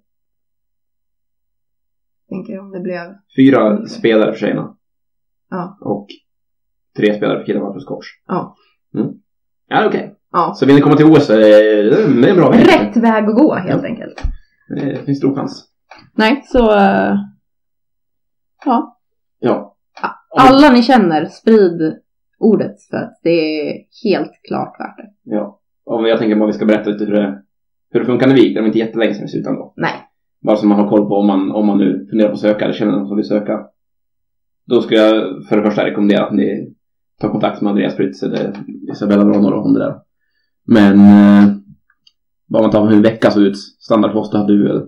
tänker jag om det blev. Fyra spelare för tjejerna. Ja. Och tre spelare för killarna plus coach. Ja. Mm. Ja, okej. Ja. Så vill ni komma till OS är det, är en bra väg. Rätt väg att gå helt enkelt. Det finns stor chans. Nej, så... eh, Ja. Ja. Alla ni känner, sprid ordet för att det är helt klart värt det. Ja. Och jag tänker bara vi ska berätta lite hur det, hur det funkar när vi gick. Det var inte jättelänge sedan vi slutade ändå. Nej. Bara så man har koll på om man, om man nu funderar på att söka eller känner någon som vill söka. Då skulle jag för det första rekommendera att ni tar kontakt med Andreas Prytz eller Isabella Bronor om det där. Men eh, vad man tar hur en vecka såg ut. Standard för oss då hade vi väl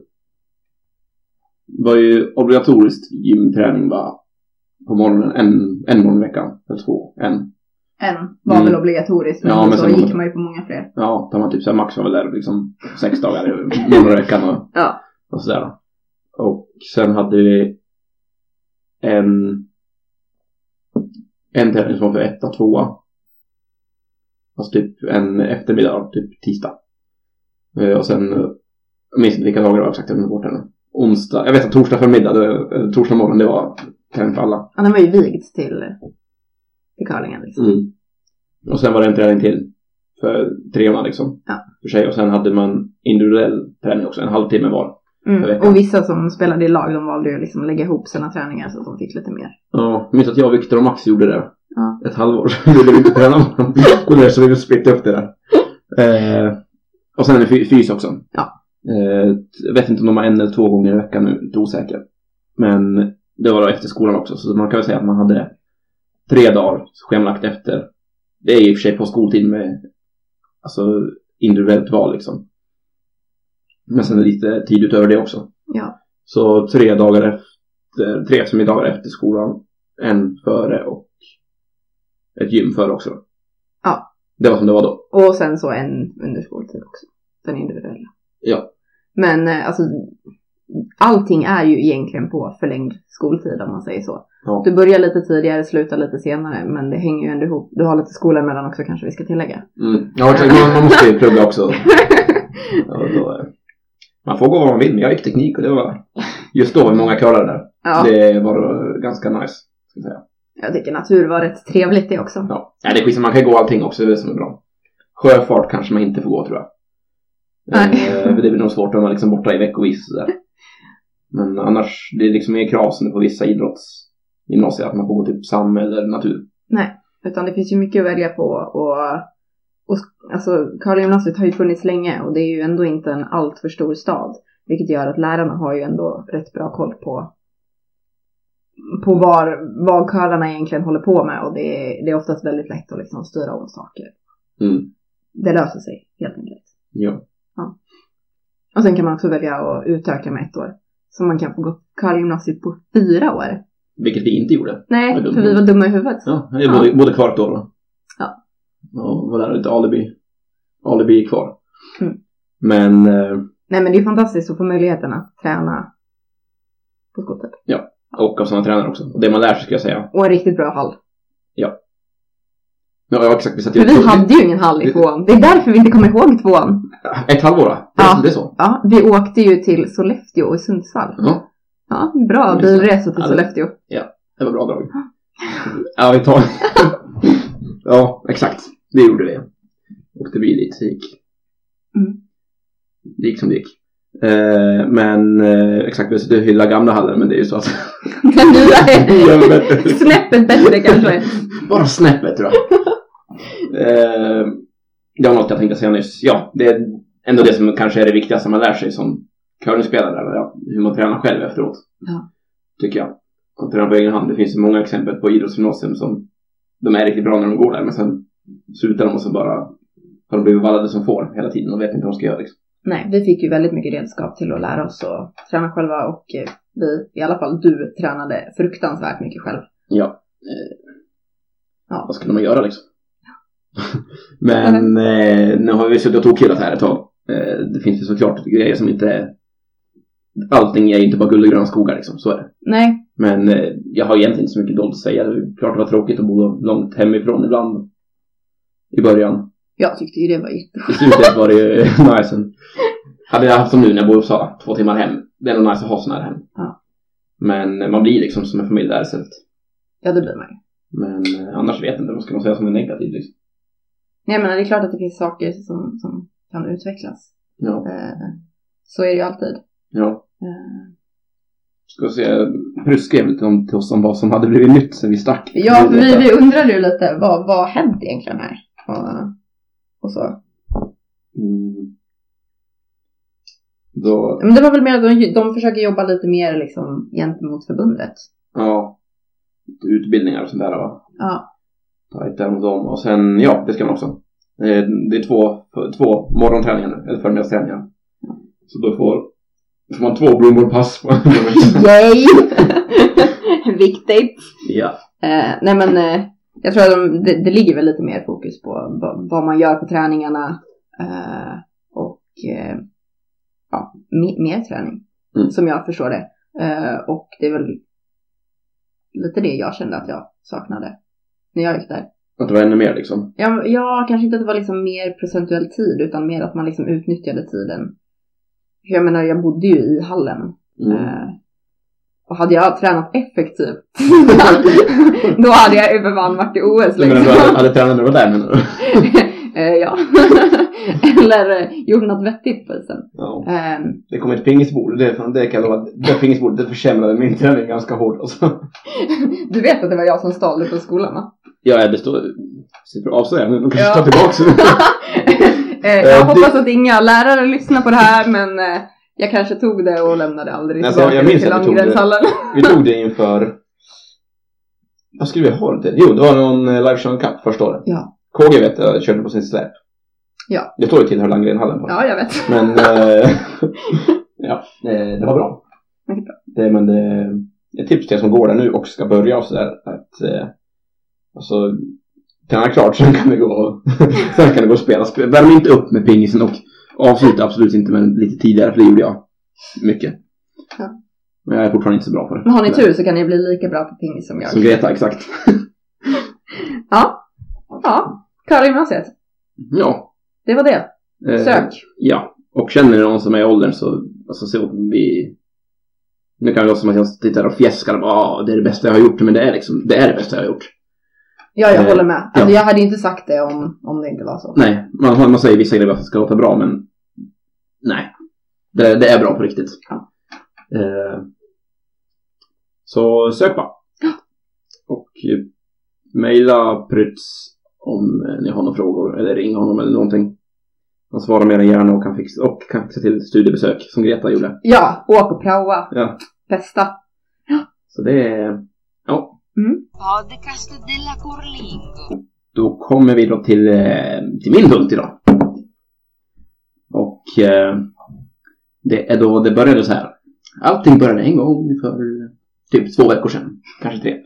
var ju obligatoriskt gymträning bara på morgonen. En, en morgon i veckan. Eller två. En. En var Mm. väl obligatoriskt, men, Ja, men så gick man ju på många fler. Ja, tar man typ såhär max var väl där liksom sex dagar i veckan och, Ja. och sådär. Och sen hade vi en en tävling som var för etta, tvåa. Alltså typ en eftermiddag, typ tisdag. Eh, Och sen, jag minns inte vilka dagar det var exakt, jag glömde bort det. Onsdag, jag vet att torsdag förmiddag, det, eller torsdag morgon, det var tävling för alla. ja, den var ju vigd till, till curlingen liksom. Mm. Och sen var det en träning till för treorna liksom. Ja. För sig. Och sen hade man individuell träning också, en halvtimme var. Mm. Och vissa som spelade i lag, de valde ju liksom lägga ihop sina träningar så att de fick lite mer. Ja, jag minns att jag, Viktor och Max gjorde det. Ja. Ett halvår. Så ville vi inte träna med dem. Och där, så vi splittade upp det där. Eh, och sen är det fy- fys också. Ja. Eh, jag vet inte om de har en eller två gånger i veckan nu, lite osäker. Men det var då efter skolan också, så man kan väl säga att man hade tre dagar schemalagt efter. Det är i och för sig på skoltid med alltså individuellt val liksom. Men sen lite tid utöver det också. Ja. Så tre dagar efter, tre eftermiddagar efter skolan, en före och ett gym före också. Ja. Det var som det var då. Och sen så en under skoltid också. Den individuella. Ja. Men eh, alltså, allting är ju egentligen på förlängd skoltid om man säger så. Ja. Du börjar lite tidigare, slutar lite senare, men det hänger ju ändå ihop. Du har lite skola emellan också kanske vi ska tillägga. Mm. Ja, man, måste ju plugga också. Ja, då, man får gå vad man vill, men jag gick teknik och det var just då var många curlare där. Ja, Det var eh, ganska nice. Ska jag, säga. jag tycker natur var rätt trevligt det också. Ja. ja, det är skit, man kan gå allting också, det är det som är bra. Sjöfart kanske man inte får gå tror jag. Nej. Eh, det blir nog svårt om man liksom borta i veckovis sådär. Men annars, det är liksom mer krav som det på vissa idrottsgymnasier att man får gå typ sam eller natur. Utan det finns ju mycket att välja på och, och alltså Karlagymnasiet har ju funnits länge och det är ju ändå inte en alltför stor stad. Vilket gör att lärarna har ju ändå rätt bra koll på på var, vad curlarna egentligen håller på med och det är, det är oftast väldigt lätt att liksom styra om saker. Mm. Det löser sig helt enkelt. Ja. Och sen kan man också välja att utöka med ett år. Så man kan få gå Karlagymnasiet på fyra år. Vilket vi inte gjorde. Nej, för vi var dumma i huvudet. Ja, jag bodde, bodde kvar ett år. Ja. Och var där lite alibi. Alibi är kvar. Mm. Men, eh, Nej men det är fantastiskt att få möjligheten att träna på skottet. och av sådana tränare också. Och det man lär sig ska jag säga. Och en riktigt bra hall. Ja, ja exakt. Vi satt För vi hade ju ingen hall i tvåan. Det är därför vi inte kommer ihåg tvåan. Ett halvår då? Ja. Det är så? Ja, vi åkte ju till Sollefteå och Sundsvall. Ja. Ja, bra bilresa till Ja, det- Sollefteå. Det var bra drag. Ja, vi tar... ja, exakt. Det gjorde vi. Åkte bil dit, det gick. Mm. Det gick som det gick. Eh, men eh, exakt, vi sitter och hyllar gamla hallen, men det är ju så att... Den nya är snäppet bättre kanske. Bara snäppet tror jag. eh, det var något jag tänkte säga nyss. Ja, det är ändå det som kanske är det viktigaste man lär sig som curlingspelare. eller Ja, hur man tränar själv efteråt. Ja. Tycker jag. Att träna på egen hand. Det finns ju många exempel på idrottsgymnasium som de är riktigt bra när de går där men sen slutar de och så bara har de blivit vallade som får hela tiden och vet inte vad de ska göra. Liksom. Nej, vi fick ju väldigt mycket redskap till att lära oss att träna själva och eh, vi, i alla fall du, tränade fruktansvärt mycket själv. Ja. Ja. Vad skulle man göra liksom? men eh, nu har vi suttit och tokhyllat här ett tag. Eh, det finns ju såklart grejer som inte. Allting är ju inte bara guld och gröna skogar liksom, så är det. Nej, Men eh, jag har egentligen inte så mycket dåligt att säga. Det är klart det var tråkigt att bo långt hemifrån ibland. I början. jag tyckte ju det var jätte... I slutet var det ju nice. Hade jag haft som nu när jag bor i Uppsala, två timmar hem. Det är nog nice att ha sån här hem. Ja. Men man blir liksom som en familj där istället. Ja, det blir man ju. Men eh, annars vet jag inte vad ska man säga som är negativt liksom. Nej, men det är klart att det finns saker som, som kan utvecklas. Ja, Eh, så är det ju alltid. ja. Eh, Ska se, Pryss skrev lite om till oss om vad som hade blivit nytt sen vi stack. ja, för vi, vi undrade ju lite, vad, vad hänt egentligen här? Och, och så. Mm. Då, Men det var väl mer att de, de försöker jobba lite mer liksom gentemot förbundet. ja. Utbildningar och sånt där va. Ja. Tajtare mot dem. Och sen, ja, det ska man också. Eh, Det är två, två morgonträningar eller förmiddagsträningar. Så då får, får man två blommorpass. Yay! Viktigt. ja. Eh, nej men eh, jag tror att de, det, det ligger väl lite mer fokus på vad, man gör på träningarna eh, och eh, ja, me, mer träning Mm. som jag förstår det. Eh, och det är väl lite det jag kände att jag saknade när jag gick där. Att det var ännu mer liksom. Ja, ja kanske inte att det var liksom mer procentuell tid utan mer att man liksom utnyttjade tiden. Jag menar, jag bodde ju i hallen. Mm. Eh, och hade jag tränat effektivt då hade jag fan varit i OS liksom. du hade, hade tränat när du var där menar du? Eh, ja. Eller eh, gjort något vettigt på isen. Ja. Eh, Det kom ett pingisbord, det, fan, det kan jag lova. Det pingisbordet det försämrade min träning ganska hårt alltså. du vet att det var jag som stal det på skolan va? Ja, det står... Sitter och avslöjar nu. De kanske Ja. tar tillbaka Eh, Eh, jag det- hoppas att inga lärare lyssnar på det här men eh, jag kanske tog det och lämnade aldrig Alltså, tillbaka jag minns till. Landgrenshallen. Vi tog det inför... Vad skulle vi ha det till? Jo, det var någon eh, Live Show Cup första året. Ja. KG vet jag körde på sin släp. Ja. Det står ju tillhör Landgrenhallen på. Ja, jag vet. Men... Eh, ja, eh, det var bra. Det, men det, ett tips till er som går där nu och ska börja och sådär att... Eh, alltså... Träna klart, sen kan det gå, sen kan det gå och spela. Sp- Värm inte upp med pingisen och avsluta absolut inte men lite tidigare för det gjorde jag mycket. Ja. Men jag är fortfarande inte så bra på det. Men har ni tur så kan ni bli lika bra på pingis som jag. Som Greta, exakt. Ja. Ja. Karlagymnasiet. Ja. Det var det. eh, Sök. Ja. Och känner ni någon som är i åldern så, alltså så vi... Nu kan det låta som att jag tittar och fjäskar och bara, "Ah, det är det bästa jag har gjort, men det är liksom, det är det bästa jag har gjort. Ja, jag Eh, håller med. Alltså, ja. Jag hade inte sagt det om, om det inte var så. Nej, man, man säger vissa grejer för att det ska låta bra, men nej. Det, det är bra på riktigt. Ja. Eh, så sök bara. Och eh, mejla Prytz om eh, ni har några frågor eller ring honom eller någonting. Han svarar mer än gärna och kan fixa, och kan fixa till studiebesök som Greta gjorde. Ja, åk och praoa. Ja, Testa. så det är... Ja, Podcast della Corlingo. då kommer vi då till, eh, till min hult idag. Och eh, det är då det började så här. Allting började en gång för typ två veckor sedan, kanske tre.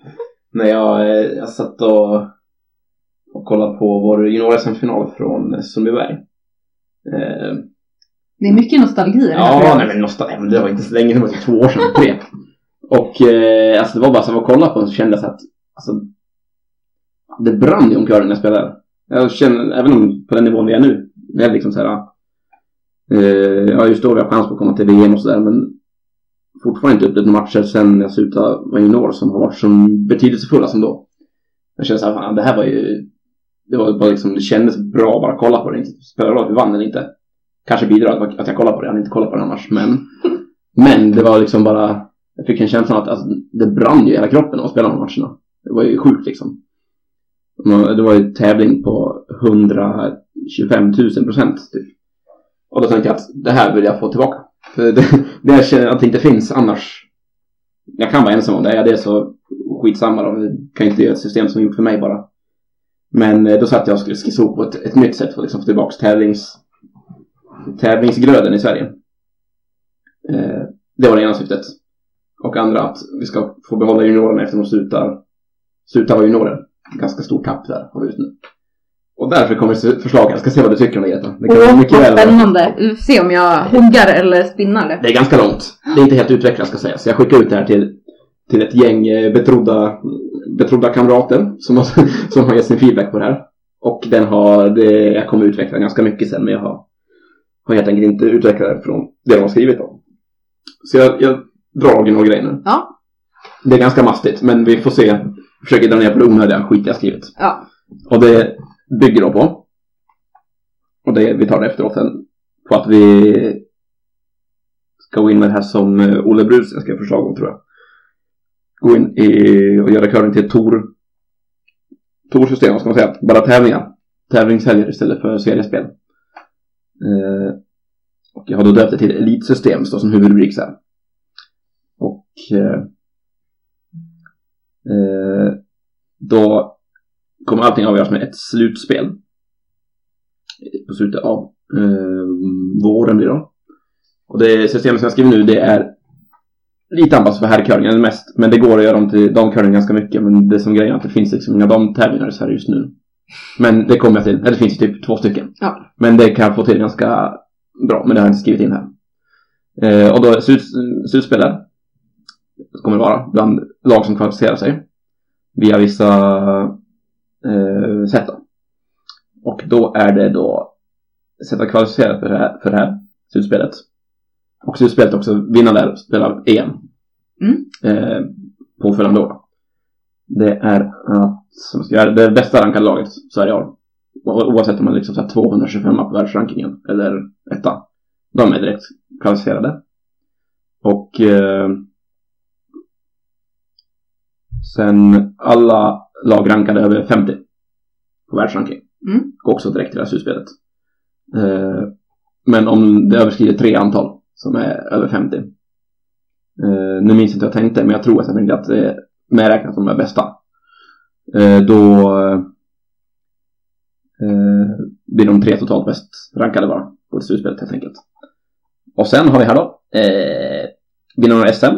När jag, eh, jag satt och, och kollade på vår junior-SM-final från Sundbyberg. Det är mycket nostalgi Ja, nej men nostalgi, det var inte så länge, det var typ två år sedan, tre. Och eh, alltså det var bara så att jag kollade på den så kände jag att alltså, det brann ju om kören när jag spelade. Jag känner, även om på den nivån vi är nu, vi är liksom så här, eh, ja just då vi har chans på att komma till VM och sådär men fortfarande inte upplevt matcher sen jag slutade vara junior som har varit så betydelsefulla som då. Jag kände så här, fan, det här var ju, det var bara liksom, det kändes bra bara att kolla på det, inte spelar roll att vi vann eller inte. Kanske bidrar att- att jag kollar på det, jag hade inte kollat på det annars men Men det var liksom bara jag fick en känsla av att alltså, det brann ju i hela kroppen att spela de matcherna. Det var ju sjukt liksom. Det var ju tävling på 125 000 procent typ. Och då tänkte jag att det här vill jag få tillbaka. För det, det jag känner att det inte finns annars. Jag kan vara ensam om det, ja, det så skitsamma då. Jag kan inte göra ett system som är gjort för mig bara. Men eh, då satt jag och skulle skissa ihop på ett, ett nytt sätt för att liksom få tillbaka tävlings tävlingsgröden i Sverige. Eh, det var det ena syftet. Och andra att vi ska få behålla juniorerna efter de slutar, slutar vara juniorer. Ganska stort tapp där har vi just nu. Och därför kommer ett förslag. Jag ska se vad du tycker om det Greta. Det kan vara Åh, mycket väl spännande. Vi se om jag huggar eller spinnar det. Är ganska långt. Det är inte helt utvecklat ska sägas. Jag skickar ut det här till, till ett gäng eh, betrodda, betrodda kamrater som har, som har gett sin feedback på det här. Och den har, det, jag kommer utveckla ganska mycket sen men jag har, har helt enkelt inte utvecklat det från det de har skrivit om. Så jag, jag drar några grejer nu. Ja. Det är ganska mastigt men vi får se. Försöker dra ner på det onödiga skit jag skrivit. Ja. Och det bygger då på, och det, vi tar det efteråt sen, på att vi ska gå in med det här som eh, Olle Brusen skrev förslag om tror jag. Gå in i, och göra kören till ett Tor, Tor-system, vad ska man säga, bara tävlingar. Tävlingshelger istället för seriespel. Eh, och jag har då döpt det till elitsystem, står som huvudrubrik så här. Eh, eh, då kommer allting avgöras med ett slutspel. På slutet av eh, våren blir det då. Och det systemet som jag skriver nu det är lite anpassat för herrcurlingen mest. Men det går att göra om till damcurling ganska mycket. Men det som grejen är att det finns liksom inga damtävlingar i Sverige just nu. Men det kommer jag till. Eller det finns ju typ två stycken. Ja. Men det kan jag få till ganska bra. Men det har jag inte skrivit in här. Eh, och då är slut, slutspel där. Det kommer det vara bland lag som kvalificerar sig. Via vissa eh, sätt då. Och då är det då sätt att kvalificera för det här, för det här slutspelet. Och slutspelet också, vinnaren där spelar EM. Mm. Eh, påföljande år. Det är att, som ska göra, det bästa rankade laget Sverige har. Oavsett om man liksom så här 225 på världsrankingen eller etta. De är direkt kvalificerade. Och eh, sen alla lag rankade över 50 på världsranking. Mm. Går också direkt till det här slutspelet. Eh, men om det överskrider tre antal som är över 50. Eh, nu minns inte vad jag tänkte men jag tror att jag tänkte att det är medräknat de är bästa. Eh, då blir de tre totalt bäst rankade bara på slutspelet helt enkelt. Och sen har vi här då eh, vinnarna av SM.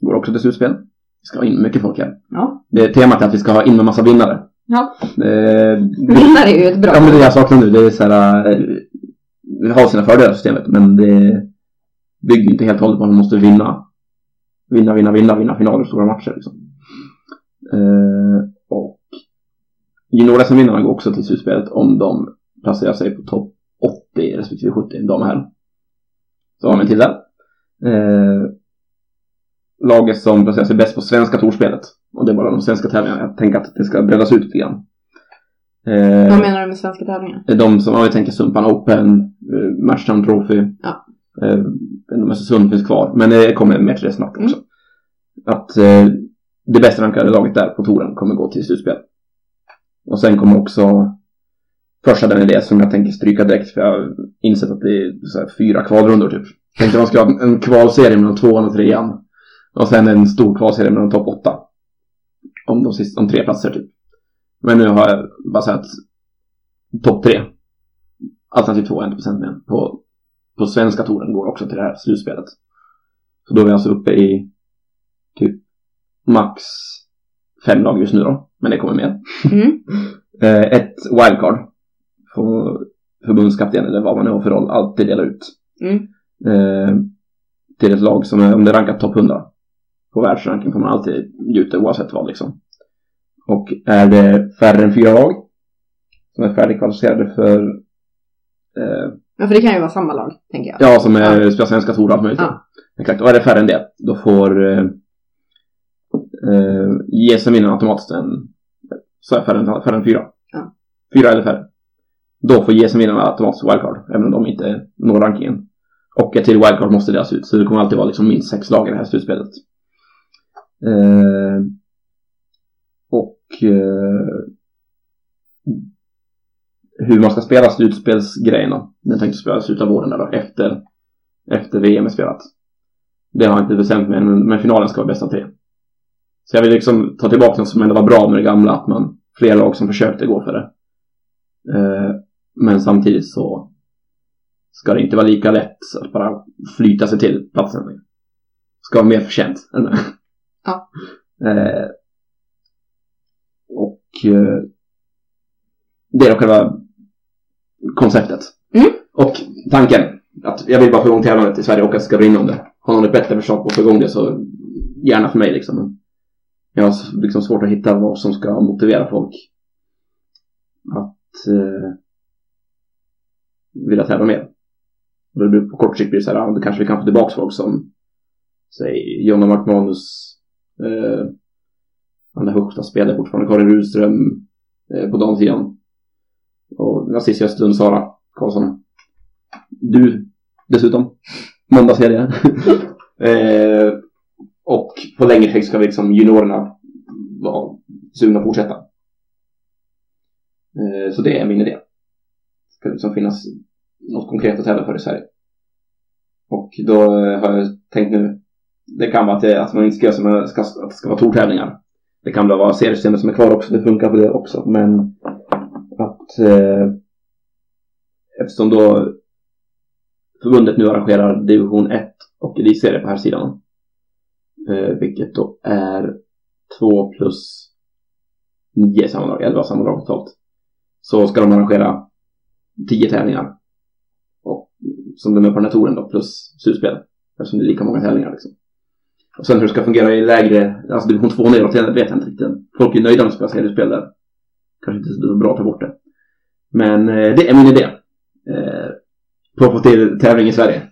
Går också till slutspel. Vi ska ha in mycket folk här. Ja. Det är temat är att vi ska ha in med massa vinnare. Ja. Eh, Vinnare är ju ett bra Ja men det jag saknar nu det är så här. eh, Det har sina fördelar systemet men det bygger inte helt och hållet på att man måste vinna. Vinna, vinna, vinna, vinna finaler och stora matcher liksom. Eh, och junior som vinnarna går också till slutspelet om de placerar sig på topp 80 respektive 70 dam och herr. Så har vi en till där. Eh, laget som placerar sig bäst på svenska torspelet. Och det är bara de svenska tävlingarna. Jag tänker att det ska breddas ut lite grann. Eh, Vad menar du med svenska tävlingar? de som, om vi tänker Sumpan Open, eh, Matchdown Trophy. Ja. Eh, jag Östersund finns kvar, men det kommer mer till det snart också. Att eh, det bästa rankade laget där på touren kommer gå till slutspel. Och sen kommer också första den idé som jag tänker stryka direkt för jag har insett att det är så här fyra kvalrundor typ. Tänkte man ska ha en kvalserie mellan tvåan och trean. Och sen en stor kvalserie mellan topp åtta. Om de, sista, om tre platser typ. Men nu har jag bara sagt topp tre. Alternativ två, 1% med. På, på svenska touren går också till det här slutspelet. Så då är vi alltså uppe i typ max fem lag just nu då. Men det kommer mer. Mm. Eh, ett wildcard. Får förbundskapten eller vad man nu har för roll alltid dela ut. Mm. Eh, till ett lag som är, om det är rankat topp 100 på världsranking får man alltid det oavsett vad liksom. Och är det färre än fyra lag som är färdigkvalificerade för eh, Ja, för det kan ju vara samma lag, tänker jag. Ja, som är spelar svenska tour allt möjligt. Ja. Exakt. Och är det färre än det, då får eh, eh, GSM in automatiskt en så är färre än, färre än fyra. Ja. Fyra eller färre. Då får GSM in automatiskt wildcard, även om de inte når rankingen. Och ett till wildcard måste delas ut, så det kommer alltid vara liksom minst sex lag i det här slutspelet. Eh, och eh, hur man ska spela slutspelsgrejerna. Den tänkte spela i slutet av våren där då, efter, efter VM är spelat. Det har jag inte bestämt mig än, men, men finalen ska vara bäst av tre. Så jag vill liksom ta tillbaka något som ändå var bra med det gamla, att man, flera lag som försökte gå för det. Eh, men samtidigt så ska det inte vara lika lätt att bara flyta sig till platsen. Ska vara mer förtjänt än det. Ja. Eh, och eh, det är då själva konceptet. Mm. Och tanken att jag vill bara få igång tävlandet i Sverige och att det ska brinna om det. Har någon ett bättre förslag på att få igång det så gärna för mig liksom. Men jag har liksom svårt att hitta vad som ska motivera folk att eh, vilja tävla mer. Och det blir, på kort sikt blir det så här, då kanske vi kan få tillbaka folk som säg Jonna Markmanus eh, där högsta spelar fortfarande, Karin Rudström eh, på damsidan. Och nazist i Östersund, Sara Karlsson. Du dessutom. Måndagsserie. eh, och på längre sikt ska vi liksom juniorerna vara sugna att fortsätta. Eh, så det är min idé. Det ska liksom finnas något konkret att tävla för i Sverige. Och då har jag tänkt nu, det kan vara att, att man inte ska göra som att det ska, att det ska vara tortävlingar. Det kan vara seriesystemet som är kvar också, det funkar på det också. Men att eh, eftersom då förbundet nu arrangerar division 1 och elitserie på här sidan. Eh, vilket då är 2 plus 9 sammanlagt, 11 sammanlagt totalt. Så ska de arrangera 10 tävlingar. Och, som de är på den här touren då, plus slutspel. Eftersom det är lika många tävlingar liksom. Och sen hur det ska fungera i lägre, alltså division 2 neråt, det vet jag inte riktigt. Folk är nöjda med spela seriespel där. Kanske inte så bra att ta bort det. Men eh, det är min idé. Eh, på att få till tävling i Sverige.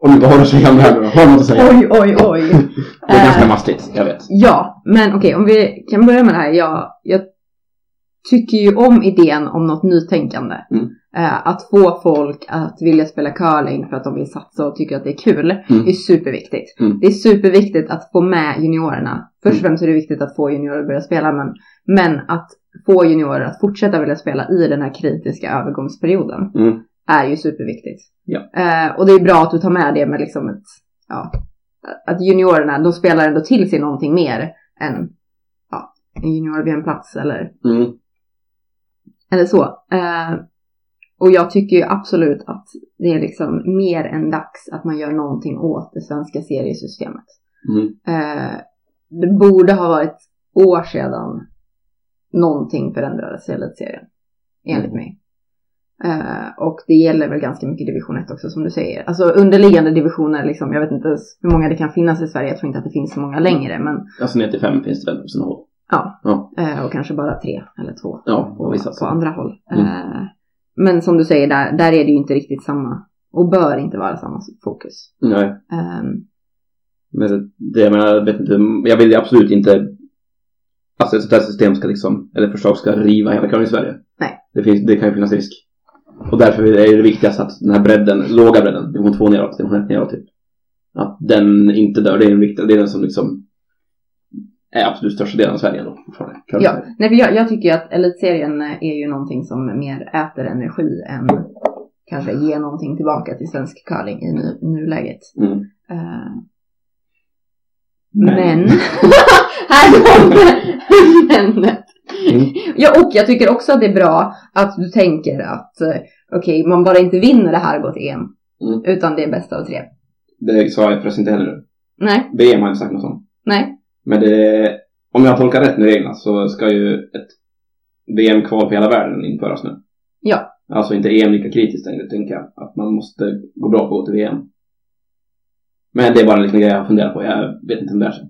Och nu vad har du att säga om det här? Har du något att säga? Oj, oj, oj. Det är ganska Eh, mastigt, jag vet. Ja, men okej, om vi kan börja med det här. Jag, jag tycker ju om idén om något nytänkande. Mm. Eh, att få folk att vilja spela curling för att de vill satsa och tycker att det är kul. Mm. Är superviktigt. Mm. Det är superviktigt att få med juniorerna. Först och främst är det viktigt att få juniorer att börja spela, men, men att få juniorer att fortsätta vilja spela i den här kritiska övergångsperioden Mm. är ju superviktigt. Ja. Eh, och det är bra att du tar med det med liksom ett, ja, att juniorerna, de spelar ändå till sig någonting mer än ja, en junior vid en plats eller, Mm. Eller så. Eh, och jag tycker ju absolut att det är liksom mer än dags att man gör någonting åt det svenska seriesystemet. Mm. Eh, det borde ha varit år sedan någonting förändrades i elitserien. Enligt Mm. mig. Eh, och det gäller väl ganska mycket division 1 också som du säger. Alltså underliggande divisioner, liksom, jag vet inte ens hur många det kan finnas i Sverige. Jag tror inte att det finns så många längre. Men Alltså ner till fem finns det väl på sina håll. Ja, Ja. eh, och kanske bara tre eller två Ja, på, på andra håll. Mm. Eh, men som du säger, där, där är det ju inte riktigt samma. Och bör inte vara samma fokus. Nej. Ehm, Men det, jag menar, jag vet inte, jag vill ju absolut inte att ett sånt här system ska liksom, eller förslag ska riva hela curling i Sverige. Nej. Det, finns, det kan ju finnas risk. Och därför är det viktigast att den här bredden, låga bredden, division 2 neråt, division 1 neråt typ. Att den inte dör, det är den viktiga, det är den som liksom är absolut största delen av Sverige fortfarande. Curling Ja, nej, för jag, jag tycker att elitserien är ju någonting som mer äter energi än kanske ger någonting tillbaka till svensk curling i nu, nuläget. Mm. Eh, men, här kommer men. Mm. Ja, och jag tycker också att det är bra att du tänker att eh, okej, man bara inte vinner det här går till EM. Mm. Utan det är bästa av tre. Det sa jag förresten inte heller. Nej, VM har jag inte sagt något om. nej. Men det, om jag tolkar rätt med reglerna så ska ju ett VM-kval för hela världen införas nu. Ja. Alltså inte EM lika kritiskt längre, tänker jag. Att man måste gå bra på att gå till VM. Men det är bara en liten grej jag funderar på. Jag vet inte om det är så.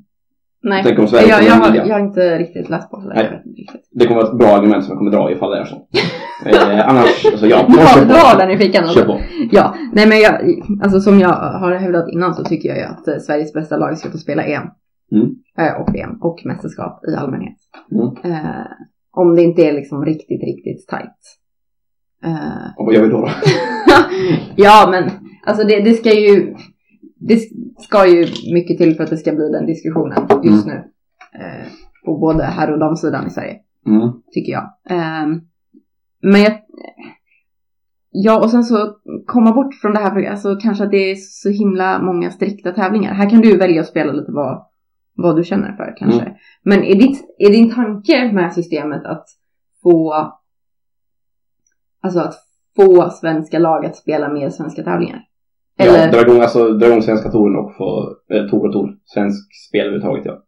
Nej, Tänk om Sverige jag, jag, har, jag har inte riktigt läst på det. Nej. Jag vet inte riktigt. Det kommer vara ett bra argument som jag kommer dra ifall det är så. eh, annars, alltså ja. Du har, kör du har den i fickan Kör alltså. på. Ja, nej men jag, alltså som jag har hävdat innan så tycker jag ju att eh, Sveriges bästa lag ska få spela EM. Mm. Eh, och VM och mästerskap i allmänhet. Mm. Eh, om det inte är liksom riktigt, riktigt tajt. Eh, Och vad gör vi då? då? ja men alltså det, det ska ju det ska ju mycket till för att det ska bli den diskussionen just nu. Eh, på både herr och damsidan i Sverige Mm. tycker jag. Ehm, men jag, ja, och sen så komma bort från det här, alltså kanske att det är så himla många strikta tävlingar. Här kan du välja att spela lite vad, vad du känner för kanske. Men är, ditt, är din tanke med systemet att få, alltså att få svenska lag att spela mer svenska tävlingar? Eller, Ja, dra igång, alltså, dra igång svenska touren och få, eh, tour och tour, svensk spel överhuvudtaget ja.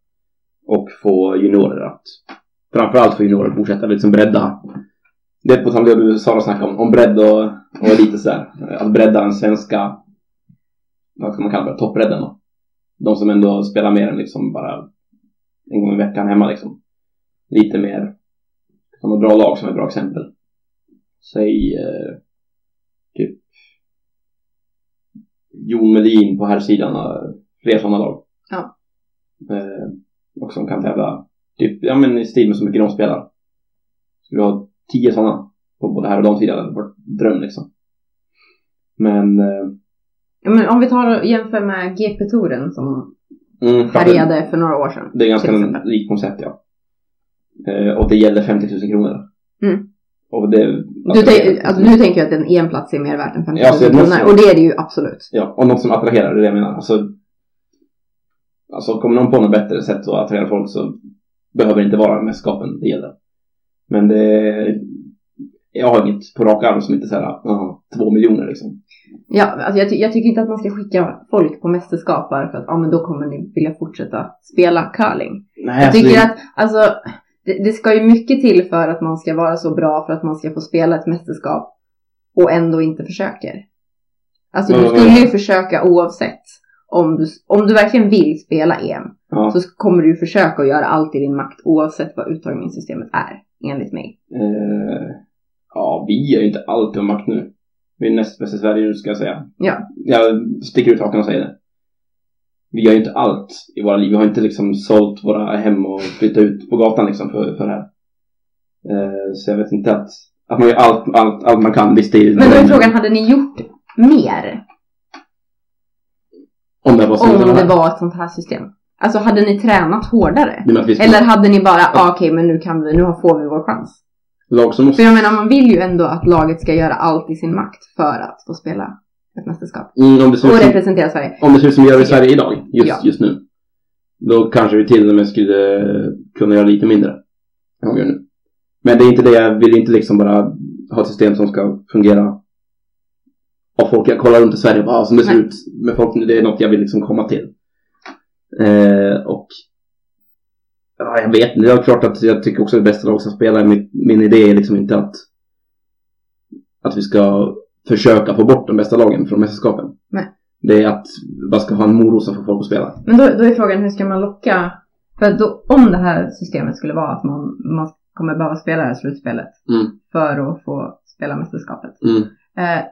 Och få juniorer att, framförallt få juniorer att fortsätta liksom bredda. Det är på tal om det Sara snackade om, om bredd och, och lite sådär. Att bredda den svenska, vad ska man kalla det, toppbredden då. De som ändå spelar mer än liksom bara en gång i veckan hemma liksom. Lite mer, som ett bra lag som ett bra exempel. Säg, eh, typ Jon Melin på här sidan fler sådana lag. Ja. Eh, och som kan tävla typ, ja men i stil med så mycket de spelar. Skulle ha tio sådana på både här och damsidan. Det hade varit dröm liksom. Men, eh, ja, men om vi tar och jämför med GP-touren som mm, härjade för några år sedan. Det är ganska likt koncept ja. Eh, och det gäller 50 000 kronor. Mm. Och det, Du, tänk, alltså, du tänker att en EM-plats är mer värt än 50 Ja, 000 så det måste- kronor. Och det är det ju absolut. Ja, och något som attraherar, det är det jag menar. Alltså, alltså kommer någon på något bättre sätt att attrahera folk så behöver det inte vara mästerskapen det gäller. Men det, jag har inget på rak arm som inte säger aha, två miljoner liksom. Ja, alltså jag, ty- jag tycker inte att man ska skicka folk på mästerskap bara för att ja, men då kommer ni vilja fortsätta spela curling. Nej, Jag tycker det, att alltså, det, det ska ju mycket till för att man ska vara så bra för att man ska få spela ett mästerskap och ändå inte försöker. Alltså du Mm. skulle ju försöka oavsett. Om du, om du verkligen vill spela EM ja, så kommer du försöka att göra allt i din makt oavsett vad uttagningssystemet är, enligt mig. eh, ja, vi är ju inte alltid om makt nu. Vi är näst bäst i Sverige ska jag säga. Ja. Jag sticker ut hakan och säger det. Vi gör ju inte allt i våra liv. Vi har inte liksom sålt våra hem och flyttat ut på gatan liksom för, för det här. Eh, så jag vet inte att, att man gör allt, allt, allt man kan. Visst, det är Men då är frågan, hade ni gjort mer Om det var så. om det var ett sånt här system? Alltså hade ni tränat hårdare? Eller hade ni bara, ah, okej men nu kan vi, nu får vi vår chans. Lag som För måste... jag menar, man vill ju ändå att laget ska göra allt i sin makt för att få spela ett mästerskap. Mm, om, det ser Och representera Sverige. om det ser ut som vi gör i Sverige idag, just, Ja. just nu. Då kanske vi till och med skulle kunna göra lite mindre. än vad vi gör nu. Men det är inte det, jag vill inte liksom bara ha ett system som ska fungera av folk. Jag kollar runt i Sverige och bara, ah, som det ser ut med folk nu, det är något jag vill liksom komma till. Eh, och ja, jag vet inte, det är klart att jag tycker också att det bästa lag ska spela. Min, min idé är liksom inte att att vi ska försöka få bort de bästa lagen från mästerskapen. Nej. Det är att man ska ha en morot som får folk att spela. Men då, då är frågan, hur ska man locka? För då, om det här systemet skulle vara att man, man kommer behöva spela det här slutspelet Mm. för att få spela mästerskapet. Mm. Eh,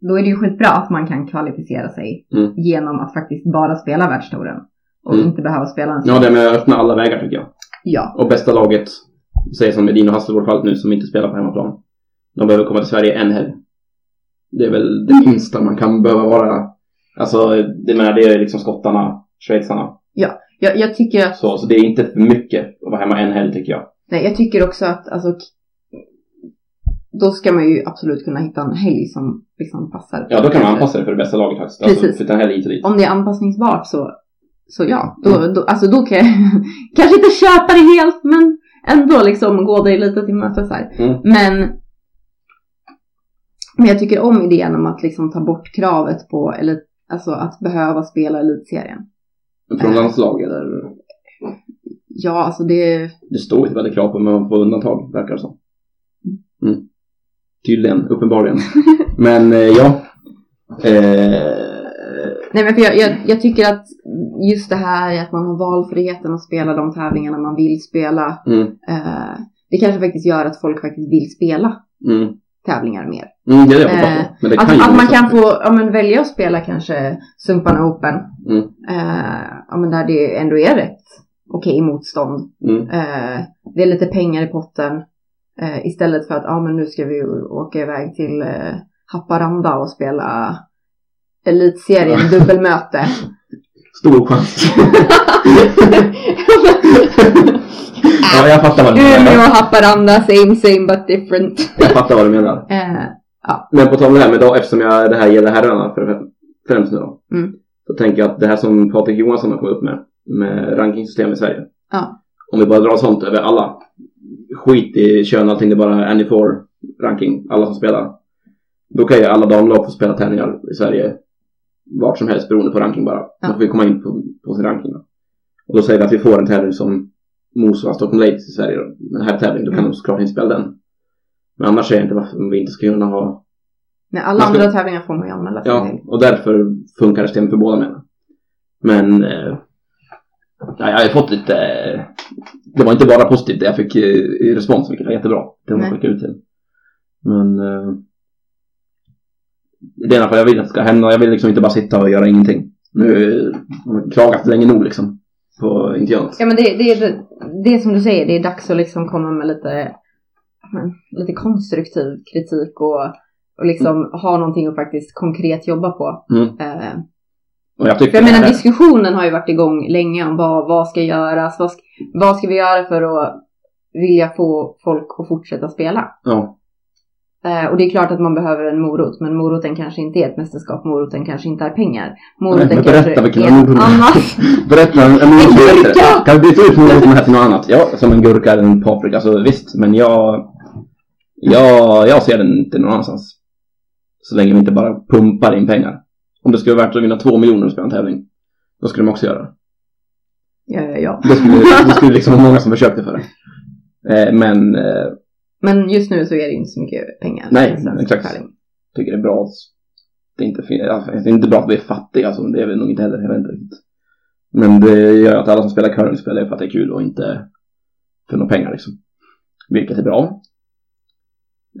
då är det ju skitbra att man kan kvalificera sig Mm. genom att faktiskt bara spela världstouren. Och Mm. inte behöva spela en Ja, det med att öppna alla vägar tycker jag. Ja. Och bästa laget, säg som Medin och fallet nu, som inte spelar på hemmaplan. De behöver komma till Sverige en helg. Det är väl det minsta man kan behöva vara. Alltså, det menar det är liksom skottarna, schweizarna. Jag, jag tycker att, Så, så det är inte för mycket att vara hemma en helg tycker jag. nej jag tycker också att alltså, då ska man ju absolut kunna hitta en helg som liksom passar. Ja, då kan man anpassa det för det bästa laget faktiskt. Alltså, Precis. flytta en helg hit och dit. Om det är anpassningsbart så, så ja. Då, då, alltså då kan jag kanske inte köpa det helt men ändå liksom gå dig lite till mötes här. Mm. Men, men jag tycker om idén om att liksom ta bort kravet på, eller alltså att behöva spela elitserien. Från landslag eller? Ja, alltså det, Det står vad det är krav på, men man får undantag, verkar det som. Mm. Tydligen, uppenbarligen. men eh, ja. Eh, nej men för jag, jag, jag tycker att just det här att man har valfriheten att spela de tävlingarna man vill spela. mm, Eh, det kanske faktiskt gör att folk faktiskt vill spela mm, tävlingar mer. mm, det är det jag Eh. Men det Att, ju att man kan få ja, men välja att spela kanske Sumpan Open. Mm. Eh, ja, men där det ändå är rätt okej motstånd. Mm, Eh, det är lite pengar i potten. Eh, istället för att ja, men nu ska vi åka iväg till eh, Haparanda och spela elitserien dubbelmöte. stor chans. ja, jag fattar vad du Umeå menar. och Haparanda, same same but different. Jag fattar vad du menar. Eh, Men på tal om det här med då, eftersom jag, det här gäller herrarna för, främst nu då. Mm. Så tänker jag att det här som Patrik Johansson har kommit upp med, med rankingsystem i Sverige. Ja. Om vi bara drar sånt över alla. Skit i kön och allting, det är bara any for ranking, alla som spelar. Då kan ju alla damlag få spela tävlingar i Sverige vart som helst beroende på ranking bara. Ja. Man får ju komma in på, på sin ranking då. Och då säger vi att vi får en tävling som motsvarar Stockholm Ladies i Sverige då. Den här tävlingen, då kan Mm. de såklart inte spela den. Men annars säger jag inte varför vi inte ska kunna ha Nej, alla ska- andra tävlingar får man ju anmäla sig Ja, och därför funkar systemet för båda menar Men eh, ja, jag har fått lite eh, Det var inte bara positivt jag fick eh, i respons vilket var jättebra Det var ut till Men eh, Det är fall jag vill att det ska hända Jag vill liksom inte bara sitta och göra ingenting Nu har jag klagat länge nog liksom På inte göra något Ja men det, det, är det, det är som du säger, det är dags att liksom komma med lite, lite konstruktiv kritik och, och liksom ha någonting att faktiskt konkret jobba på. mm. Eh, Och jag för jag menar diskussionen har ju varit igång länge om vad, vad ska göras, vad ska, vad ska vi göra för att vilja få folk att fortsätta spela. Ja, och det är klart att man behöver en morot, men moroten kanske inte är ett mästerskap, moroten kanske inte är pengar. Moroten men kanske berätta vilken är morot. annat. Berätta en morot är. Kan vi byta ut moroten här till något annat? Ja, som en gurka eller en paprika. Alltså visst, men jag... Jag, jag ser den inte någon annanstans. Så länge vi inte bara pumpar in pengar. Om det skulle vara värt att vinna två miljoner och spela en tävling. Då skulle de också göra det. Ja, ja, ja. Då skulle, då skulle liksom vara många som försökte för det. Eh, men eh, Men just nu så är det inte så mycket pengar. Nej, exakt. tävling. tycker det är bra att det är inte, alltså, det är inte bra att vi är fattiga. Alltså, det är vi nog inte heller. Jag vet inte riktigt. Men det gör att alla som spelar curling spelar för att det är kul och inte för några pengar liksom. Vilket är bra.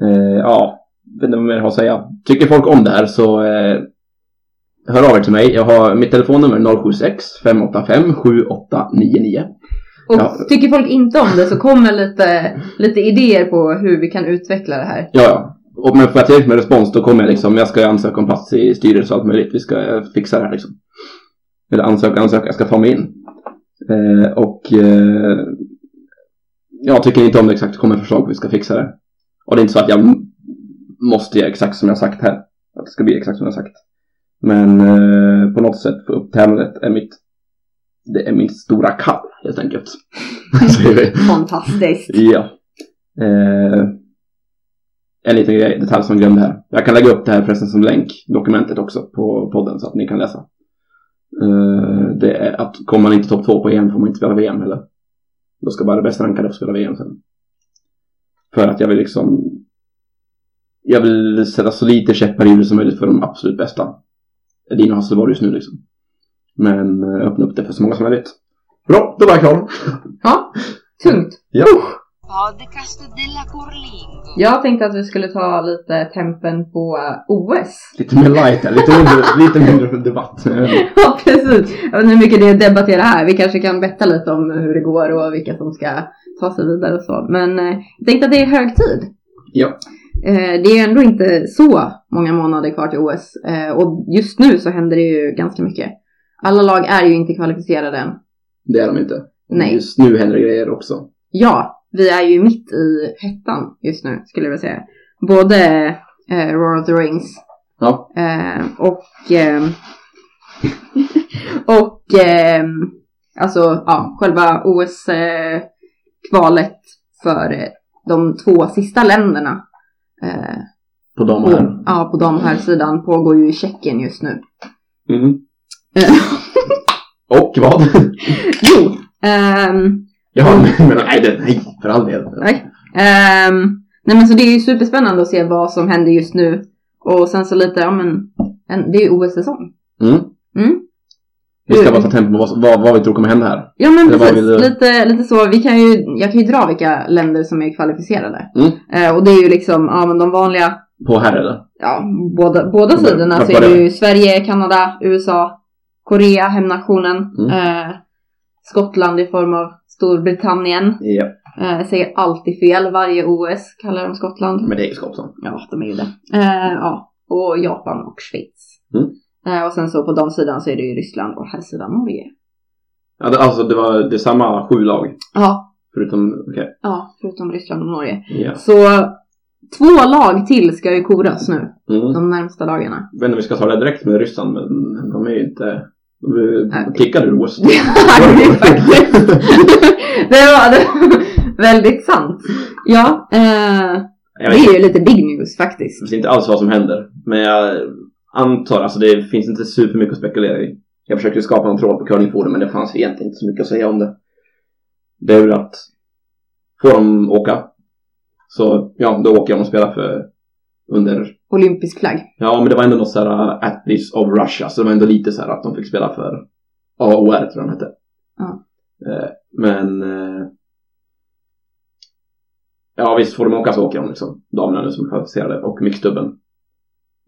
Eh, ja, vet inte vad mer jag har att säga. Tycker folk om det här så eh, hör av er till mig. Jag har mitt telefonnummer 076 585 7899. Och Ja. tycker folk inte om det så kommer lite, lite idéer på hur vi kan utveckla det här. Ja, ja. Och men får jag tillräckligt med respons då kommer jag liksom, jag ska ansöka om plats i styrelse och allt möjligt. Vi ska eh, fixa det här liksom. Eller ansöka, ansöka, jag ska ta mig in. Eh, och eh, jag tycker inte om det exakt, det kommer förslag på hur vi ska fixa det. Och det är inte så att jag måste göra exakt som jag sagt här. Att det ska bli exakt som jag sagt. Men eh, på något sätt få upp tävlandet är mitt det är min stora kall helt enkelt. Säger vi. Fantastiskt. Ja. Eh, en liten grej, detalj som jag glömde här. Jag kan lägga upp det här förresten som länk, dokumentet också på podden så att ni kan läsa. Eh, det är att kommer man inte topp två på EM får man inte spela VM heller. Då ska bara det bästa rankade få spela VM sen. För att jag vill liksom jag vill sätta så lite käppar i hjulet som möjligt för de absolut bästa. Edin och Hasselborg just nu liksom. Men eh, öppna upp det för så många som möjligt. Bra, då var jag klar. Ja, tungt. Ja. Jag tänkte att vi skulle ta lite tempen på eh, OS. Lite mer light här, lite mindre, lite mindre debatt. Ja, precis. Jag vet inte hur mycket det är att debattera här. Vi kanske kan betta lite om hur det går och vilka som ska ta sig vidare och så. Men eh, jag tänkte att det är hög tid. Ja. eh, det är ju ändå inte så många månader kvar till OS. Eh, och just nu så händer det ju ganska mycket. Alla lag är ju inte kvalificerade än. Det är de inte. Nej. Just nu händer det grejer också. Ja, vi är ju mitt i hettan just nu skulle jag vilja säga. Både eh, Roar of the Rings Ja. eh, och ehm, och ehm, alltså ja, själva OS-kvalet för eh, de två sista länderna. Eh, På de på, här. ja, på de här sidan pågår ju i Tjeckien just nu. Mm. Och vad? jo, ehm, Jaha, men nej, det, nej, för all del. Nej. Ehm, nej men så det är ju superspännande att se vad som händer just nu. Och sen så lite, ja men, en, det är ju OS-säsong. Mm. Mm. Vi ska bara ta tempo på vad, vad, vad vi tror kommer hända här. Ja men Eller precis, du- lite, lite så. Vi kan ju, jag kan ju dra vilka länder som är kvalificerade. Mm. Eh, och det är ju liksom, ja men de vanliga, På här eller? ja båda, båda sidorna så är det? ju Sverige, Kanada, USA, Korea, hemnationen, Mm. eh, Skottland i form av Storbritannien. Ja. Eh, säger alltid fel, varje OS kallar de Skottland. Men det är ju Skottland. Ja, de är ju det. Eh, ja, och Japan och Schweiz. Mm. Eh, och sen så på damsidan så är det ju Ryssland och här sidan Norge. Ja, det, alltså det var det samma sju lag. Ja, Förutom, okej. ja, förutom Ryssland och Norge. Ja. Så två lag till ska ju koras nu, Mm. de närmsta dagarna. Jag vet inte om vi ska ta det direkt med Ryssland, men de är ju inte... De är Nej. kickade ur OS. det var det väldigt sant. Ja, eh, Jag det är ju lite big news faktiskt. jag vet inte alls vad som händer. Men jag antar, alltså det finns inte supermycket att spekulera i. Jag försökte skapa en tråd på curlingforum, men det fanns egentligen inte så mycket att säga om det. Det är väl att får de åka, så ja, då åker de och spelar för under Olympisk flagg. Ja, men det var ändå något såhär uh, Athletes of Russia, så det var ändå lite så här att de fick spela för AOR tror jag de hette. Ja. Eh, men eh, Ja visst, får de åka så åker de liksom. Damerna nu som är kvalificerade och mixdubben.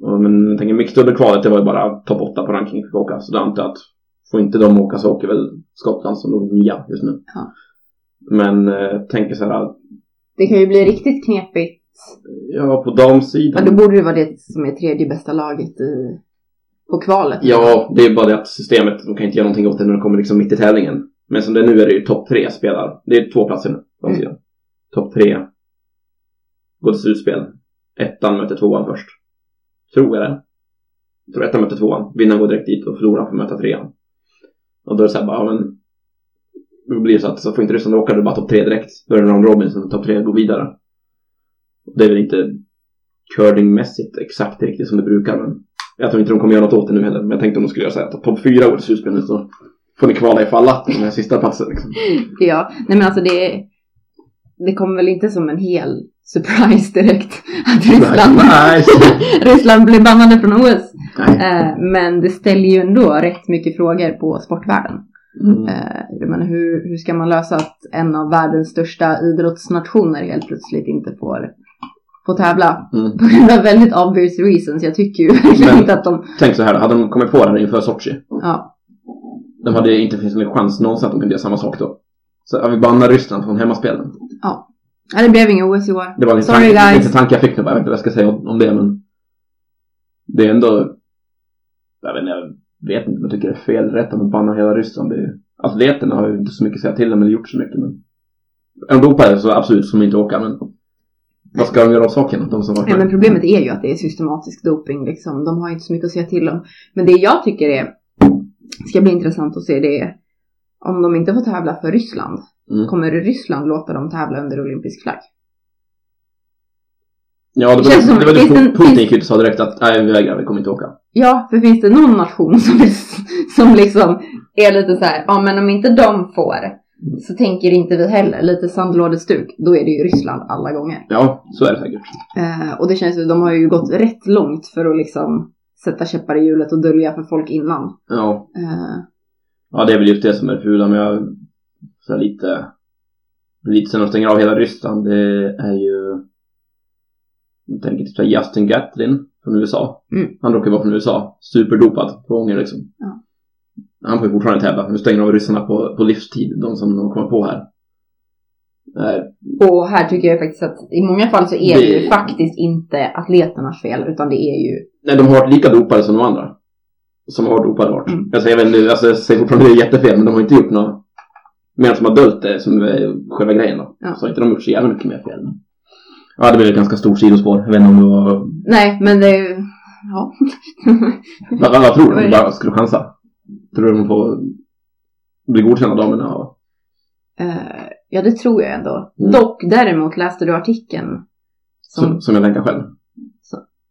Och, Men jag tänker mixdubbelkvalet, det var ju bara topp 8 på rankingen fick åka. Så det antar jag att får inte de åka så åker väl Skottland som låg nia just nu. Ja. Men eh, tänker så här, Det kan ju bli riktigt knepigt. Ja på damsidan. Ja, då borde det vara det som är tredje bästa laget i, på kvalet. Ja, det är bara det att systemet, de kan inte göra någonting åt det när de kommer liksom mitt i tävlingen. Men som det är nu är det ju topp tre spelar. Det är två platser nu Mm. sidan. Topp tre går till slutspel. Ettan möter tvåan först. Tror jag det. Jag tror ettan möter tvåan. Vinnaren går direkt dit och förloraren får möta trean. Och då är det såhär bara, ja men då blir det så att så får inte Ryssland åka, då är det bara topp tre direkt. Då är det Ron Robinson, topp tre går vidare. Det är väl inte curlingmässigt exakt riktigt som det brukar, men jag tror inte de kommer göra något åt det nu heller. Men jag tänkte om de skulle göra så här att topp fyra till slutspel så får ni kvala ifall att den här sista platsen liksom. Ja, nej men alltså det, det kommer väl inte som en hel surprise direkt att Ryssland. Ryssland blir bannade från OS. Eh, men det ställer ju ändå rätt mycket frågor på sportvärlden. Mm. Eh, jag menar, hur, hur ska man lösa att en av världens största idrottsnationer helt plötsligt inte får, får tävla? Mm. På grund av väldigt obvious reasons. Jag tycker ju verkligen Men- inte att de... Tänk så här, hade de kommit på det här inför Sochi. Ja, De hade inte finns någon chans någonsin att de kunde göra samma sak då. Så ja, vi bannar Ryssland från hemmaspelen. Nej, det blev inget OS i år. Det var en Sorry, tanke, guys. lite tanke jag fick nu, bara. jag vet inte vad jag ska säga om, det men Det är ändå Jag vet inte, jag vet inte om jag tycker det är fel rätt att banna hela Ryssland. Det är, atleterna har ju inte så mycket att säga till om eller gjort så mycket men Om dopare så absolut som inte åka men Vad ska de göra åt saken? De som varit Ja, men problemet är ju att det är systematisk doping liksom. De har ju inte så mycket att säga till om. Men det jag tycker är, ska bli intressant att se det är om de inte får tävla för Ryssland. Mm. Kommer Ryssland låta dem tävla under olympisk flagg? Ja, det Känns som- var det, var finns det det en- Putin finns- gick ut och sa direkt att nej vi vägrar, vi kommer inte åka. Ja, för finns det någon nation som, som liksom är lite så här, ja men om inte de får så tänker inte vi heller. Lite sandlådestuk. Då är det ju Ryssland alla gånger. Ja, så är det säkert. Eh, och det känns ju, de har ju gått rätt långt för att liksom sätta käppar i hjulet och dölja för folk innan. Ja, Eh, ja det är väl just det som är det fula men jag så lite lite sen de stänger av hela Ryssland det är ju jag tänker typ Justin Gatlin från USA. Mm. Han råkar vara från USA. Superdopad på gånger liksom. Ja. Han får ju fortfarande tävla. Nu stänger de ryssarna på, på livstid. De som de kommer på här. Nej, Och här tycker jag faktiskt att i många fall så är det ju Det- faktiskt inte atleternas fel utan det är ju nej, de har varit lika dopade som de andra. Som har dopade varit. Mm. Alltså, jag, vet, inte, alltså, jag säger fortfarande att det är jättefel, men de har inte gjort något mer som har döljt det som är själva grejen då. Ja. Så har inte de gjort så jävla mycket mer fel. Ja, det blev ett ganska stort sidospår. Jag vet inte om det var... Nej men det ju Ja. Vad, vad tror du? Du bara skulle chansa? Tror du de får bli godkända damerna? Och... Eh, ja det tror jag ändå. Mm. Dock däremot läste du artikeln som, Som, som jag länkar själv.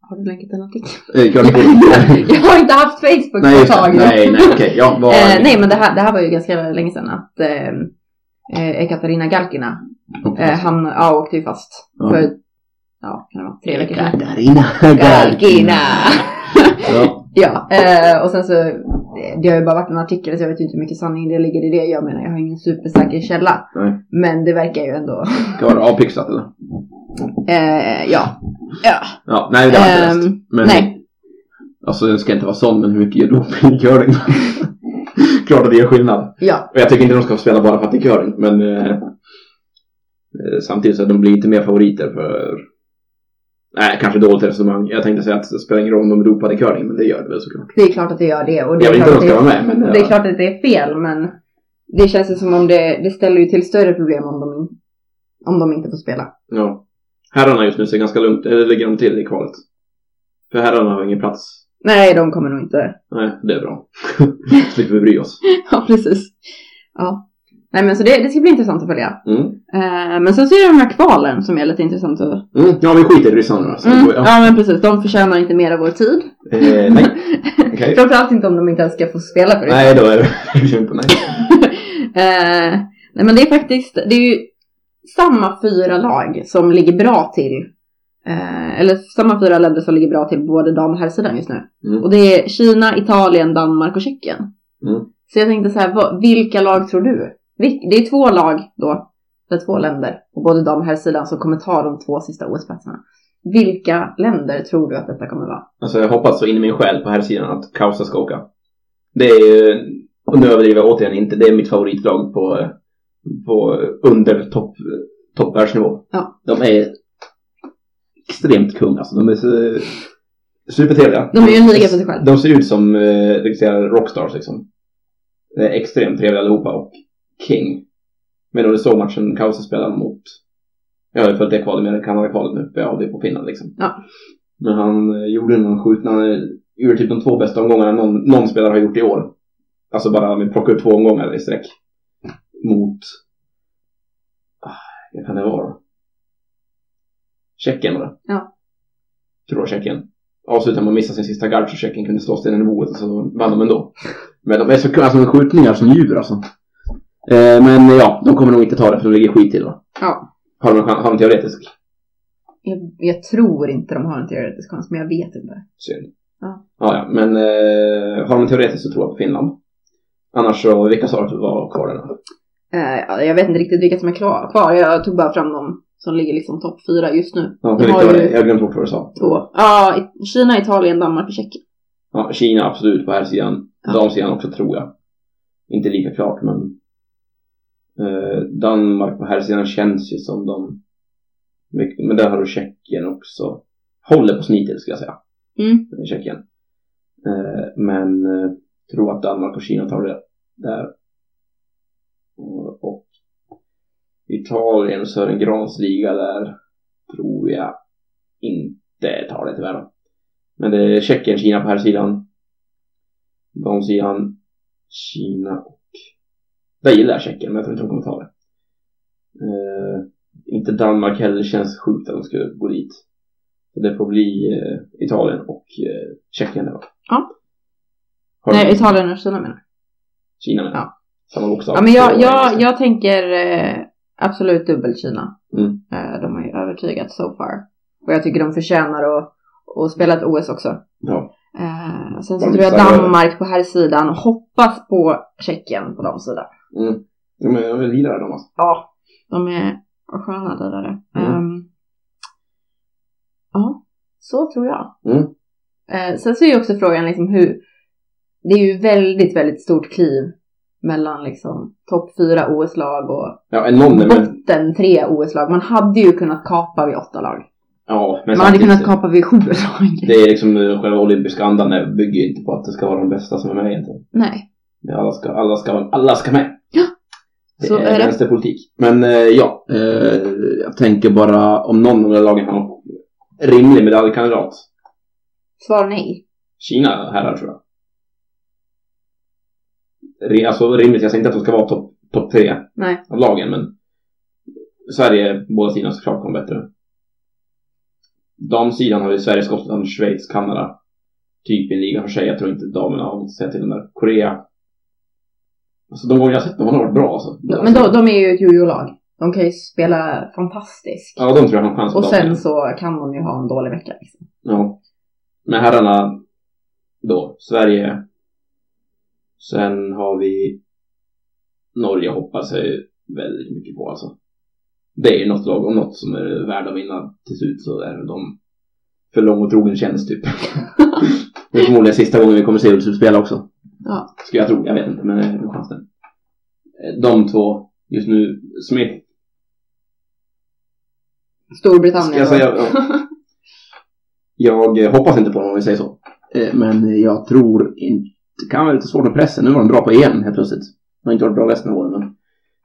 Har du länkat den artikeln? Eh, jag har inte haft Facebook nej, på ett tag nej, nej, okej. Ja, vad... Eh, nej men det här, det här var ju ganska länge sedan att eh, Ekaterina Galkina eh, han ja, åkte ju fast Ja. för ja, kan det vara tre veckor sedan. Katarina Galkina! Ja. Ja, eh, och sen så det har ju bara varit en artikel så jag vet ju inte hur mycket sanning det ligger i det. Jag menar jag har ingen supersäker källa. Nej. Men det verkar ju ändå. Ska vara avpixlat eller? Eh, ja. Ja. Ja, nej det har jag inte Ehm, läst. Men, nej. Alltså det ska inte vara sån, men hur mycket gör doping i curling? Klart att det gör skillnad. Ja. Och jag tycker inte de ska spela bara för att det är curling, men eh, eh, samtidigt så de blir inte mer favoriter för Nej, kanske dåligt resonemang. Jag tänkte säga att det spelar ingen roll om de i curling, men det gör det väl såklart. Det är klart att det gör det. Och det Jag är vill inte att de ska vara med, men... det är klart att det är fel men det känns ju som om det, det ställer ju till större problem om de, om de inte får spela. Ja. Herrarna just nu ser ganska lugnt, eller ligger de till i kvalet? För herrarna har ingen plats. Nej, de kommer nog inte. Nej, det är bra. Slipper vi bry oss. Ja, precis. Ja. Nej men så det, det ska bli intressant att följa. Mm. Eh, men sen så är det de här kvalen som är lite intressant att... Mm. Ja, vi skiter i ryssarna alltså. Mm, Ja. ja men precis, de förtjänar inte mer av vår tid. Eh, nej. Okej. Framförallt inte om de inte ens ska få spela för det. Nej, då är det inte nej. Eh, nej men det är faktiskt, det är ju samma fyra lag som ligger bra till. Eh, eller samma fyra länder som ligger bra till både dam och herrsidan just nu. Mm. Och det är Kina, Italien, Danmark och Tjeckien. Mm. Så jag tänkte så här, vad, vilka lag tror du? Det är två lag då, eller två länder på både dam och herrsidan som kommer ta de två sista OS-platserna. Vilka länder tror du att detta kommer vara? Alltså jag hoppas så in i min själ på här sidan att Kausa ska åka. Det är och nu överdriver jag återigen inte, det är mitt favoritlag på, på under topp toppvärldsnivå. Ja. De är extremt kung alltså. De är så, supertrevliga. De är ju en liga för sig själv. De ser ut som eh, rockstars liksom. Det är extremt trevliga allihopa och King. Men då det såg matchen Kausa spelade mot jag har ju följt det kvalet med Kanada-kvalet nu, för jag har det på Finland liksom. Ja. Men han eh, gjorde någon skjutning, han gjorde typ de två bästa omgångarna någon, någon spelare har gjort i år. Alltså bara vi plockar ut två omgångar i sträck. Mot, ah, vad kan det vara? Tjeckien var det. Ja. Tror var Tjeckien. Avslutade med att missa sin sista guard så Tjeckien kunde slå stenen i bordet och så vann de ändå. Men de är så alltså, skjutningar som djur alltså. Eh, men ja, de kommer nog inte ta det för de ligger skit till va? Ja. Har de, har de teoretisk? Jag, jag tror inte de har en teoretisk chans, men jag vet inte. Synd. Ja. Ja, ja. Men eh, har de teoretiskt så tror jag på Finland. Annars så, vilka sa du var kvar där? då? Eh, ja, jag vet inte riktigt vilka som är kvar. Jag tog bara fram dem som ligger liksom topp fyra just nu. Ja, De har ju? Jag glömt bort vad du sa. två. Ja, i- Kina, Italien, Danmark och Tjeckien. Ja, Kina absolut på här sidan. Ja. Damsidan också tror jag. Inte lika klart men Danmark på här sidan känns ju som de mycket, men där har du Tjeckien också. Håller på snitet skulle jag säga. Mm. Tjeckien. Eh, men eh, tror att Danmark och Kina tar det där. Och, och Italien och Sören Grans liga där tror jag inte tar det tyvärr. Men det är Tjeckien, Kina på här sidan. Damsidan, Kina och... Där gillar jag Tjeckien, men jag tror inte de kommer ta det. Eh, inte Danmark heller, känns sjukt att de skulle gå dit. Det får bli eh, Italien och eh, Tjeckien där då. Ja. Har du- Nej, Italien och Kina menar jag. Kina menar jag. Ja. Samma bokstav. Ja, men jag, jag, jag tänker eh, absolut dubbel Kina. Mm. Eh, de har ju övertygat so far. Och jag tycker de förtjänar att, att spela ett OS också. Ja. Eh, sen så tror jag Danmark på här sidan och hoppas på Tjeckien på de sidan. Mm. Jag vill lira dem alltså. Ja, de är sköna lirare. Mm. Ehm, ja, så tror jag. Mm. Eh, sen så är ju också frågan liksom hur, det är ju väldigt, väldigt stort kliv mellan liksom topp fyra OS-lag och Ja, en någon är väl... botten tre OS-lag. Man hade ju kunnat kapa vid åtta lag. Ja, men Man hade kunnat kapa vid sju lag. Det är liksom eh, själva olympiska andan är- bygger inte på att det ska vara de bästa som är med egentligen. Nej. Är Alla ska, alla ska, alla ska med. Så är, är det. vänsterpolitik. Men eh, ja, eh, jag tänker bara om någon av de lagen har någon rimlig medaljkandidat. Svar nej. Kina herrar tror jag. Alltså rimligt, jag säger inte att de ska vara topp top tre Nej. av lagen men Sverige, båda sidorna såklart kommer bättre. Damsidan har vi Sverige, Skottland, Schweiz, Kanada. Typ i en liga för sig. Jag tror inte damerna har något att säga till den där. Korea. Alltså de gånger jag sett dem har de varit bra alltså. Men de, de är ju ett jojo-lag. De kan ju spela fantastiskt. Ja, de tror jag har en chans Och sen så kan de ju ha en dålig vecka. Liksom. Ja. Men herrarna då, Sverige. Sen har vi Norge hoppas jag väldigt mycket på alltså. Det är ju något lag, om något som är värd att vinna till slut så är de för lång och trogen tjänst typ. det är förmodligen sista gången vi kommer se Ulf spela också. Ja. Skulle jag tro, jag vet inte men det är en chans där. Eh, De två, just nu, Smith, Storbritannien. Ska jag säga, Jag eh, hoppas inte på dem om vi säger så. Eh, Men jag tror inte, det kan vara lite svårt med pressen. Nu var de bra på EM helt plötsligt. De har inte varit bra resten av åren men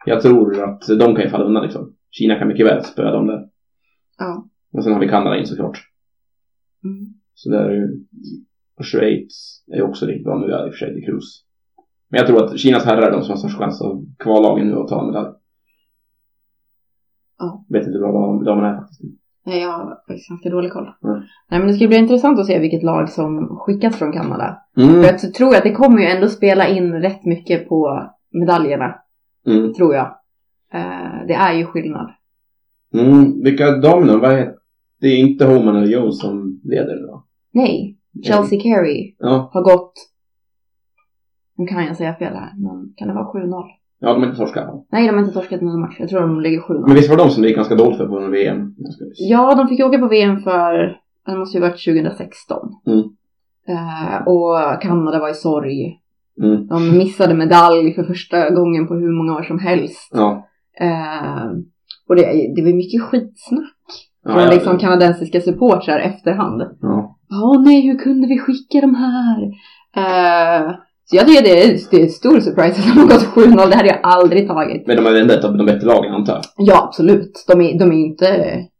jag tror att de kan ju falla undan liksom. Kina kan mycket väl spöa dem där. ja. Och sen har vi Kanada in såklart. Mm. Så där är ju, och Schweiz är också riktigt bra nu, ja, i och för sig, det är Cruz. Men jag tror att Kinas herrar är de som har störst chans av kvallagen nu att ta en medalj. Ja. Vet inte hur bra dam- damerna är faktiskt. Nej, jag har faktiskt ganska dålig koll. Mm. Nej, men det ska bli intressant att se vilket lag som skickas från Kanada. Mm. För jag tror att det kommer ju ändå spela in rätt mycket på medaljerna, Mm. tror jag. Eh, det är ju skillnad. Mm, vilka damerna, vad är det? är inte Homan eller Jones som leder nu va? Nej, Chelsea Carey Ja, har gått... Nu kan jag säga fel här, men kan det vara 7-0? ja de har inte torskat. Nej, de har inte torskat någon match. Jag tror de ligger 7-0. Men visst var de som det gick ganska dåligt för på VM? Ja, de fick åka på VM för, det måste ju varit 2016. Mm. Eh, och Kanada var i sorg. Mm. De missade medalj för första gången på hur många år som helst. Ja. Eh, och det, det var mycket skitsnack Ja, från ja, liksom kanadensiska supportrar efterhand. ja. Åh nej, hur kunde vi skicka de här? Eh, så jag tycker det är, det är en stor surprise att de har gått 7-0. Det hade jag aldrig tagit. Men de är ändå ett av de bättre lagen antar jag. Ja, absolut. De är, de är inte...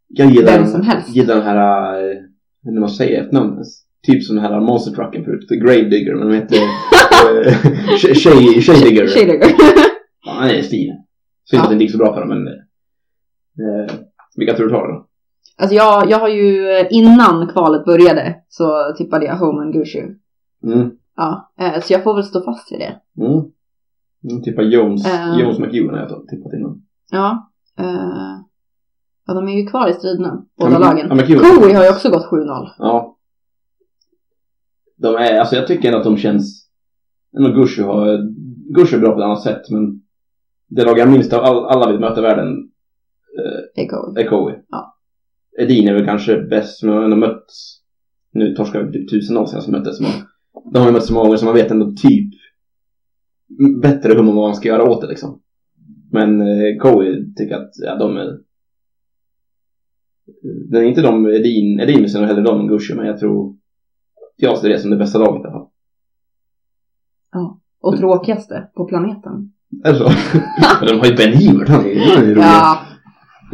Jag gillar Vem som helst. gillar den här, jag inte vad man säger ett namn ens. Typ som den här monster trucken förut, Grave Digger, men de heter äh, Shay, Shay Digger. Shadegger. Ja, han är stil. Synd att det inte gick så bra för dem, men äh, vilka tror du tar det då? Alltså jag, jag har ju eh, innan kvalet började så tippade jag Homan Gushu. Mm. Ja, eh, så jag får väl stå fast vid det. Mm. Mm, tippa Jones, Eh. Jones McEwen har jag tippat innan. Ja. Eh, ja, de är ju kvar i striderna, båda Ja, men- lagen. Cowie har ju också gått 7-0. Ja. De är, alltså jag tycker ändå att de känns, ändå Gushu har, Gushu är bra på ett annat sätt men det lag jag minst av all, alla vi möter i världen Cowie. är Cowie. Ja. Edin är väl kanske bäst, de har ändå mötts, nu torskar vi typ tusen sedan som möttes, de har ju mötts så många gånger så man vet ändå typ bättre hur man ska göra åt det liksom. Men eh, Cowie tycker att, ja de är det är inte de Edin, Edin är nog hellre de än Gushu, men jag tror jag ser det som det bästa laget i alla fall. Och tråkigaste på planeten. Är det så? De har ju Ben Hibbert, han är ju rolig. Ja.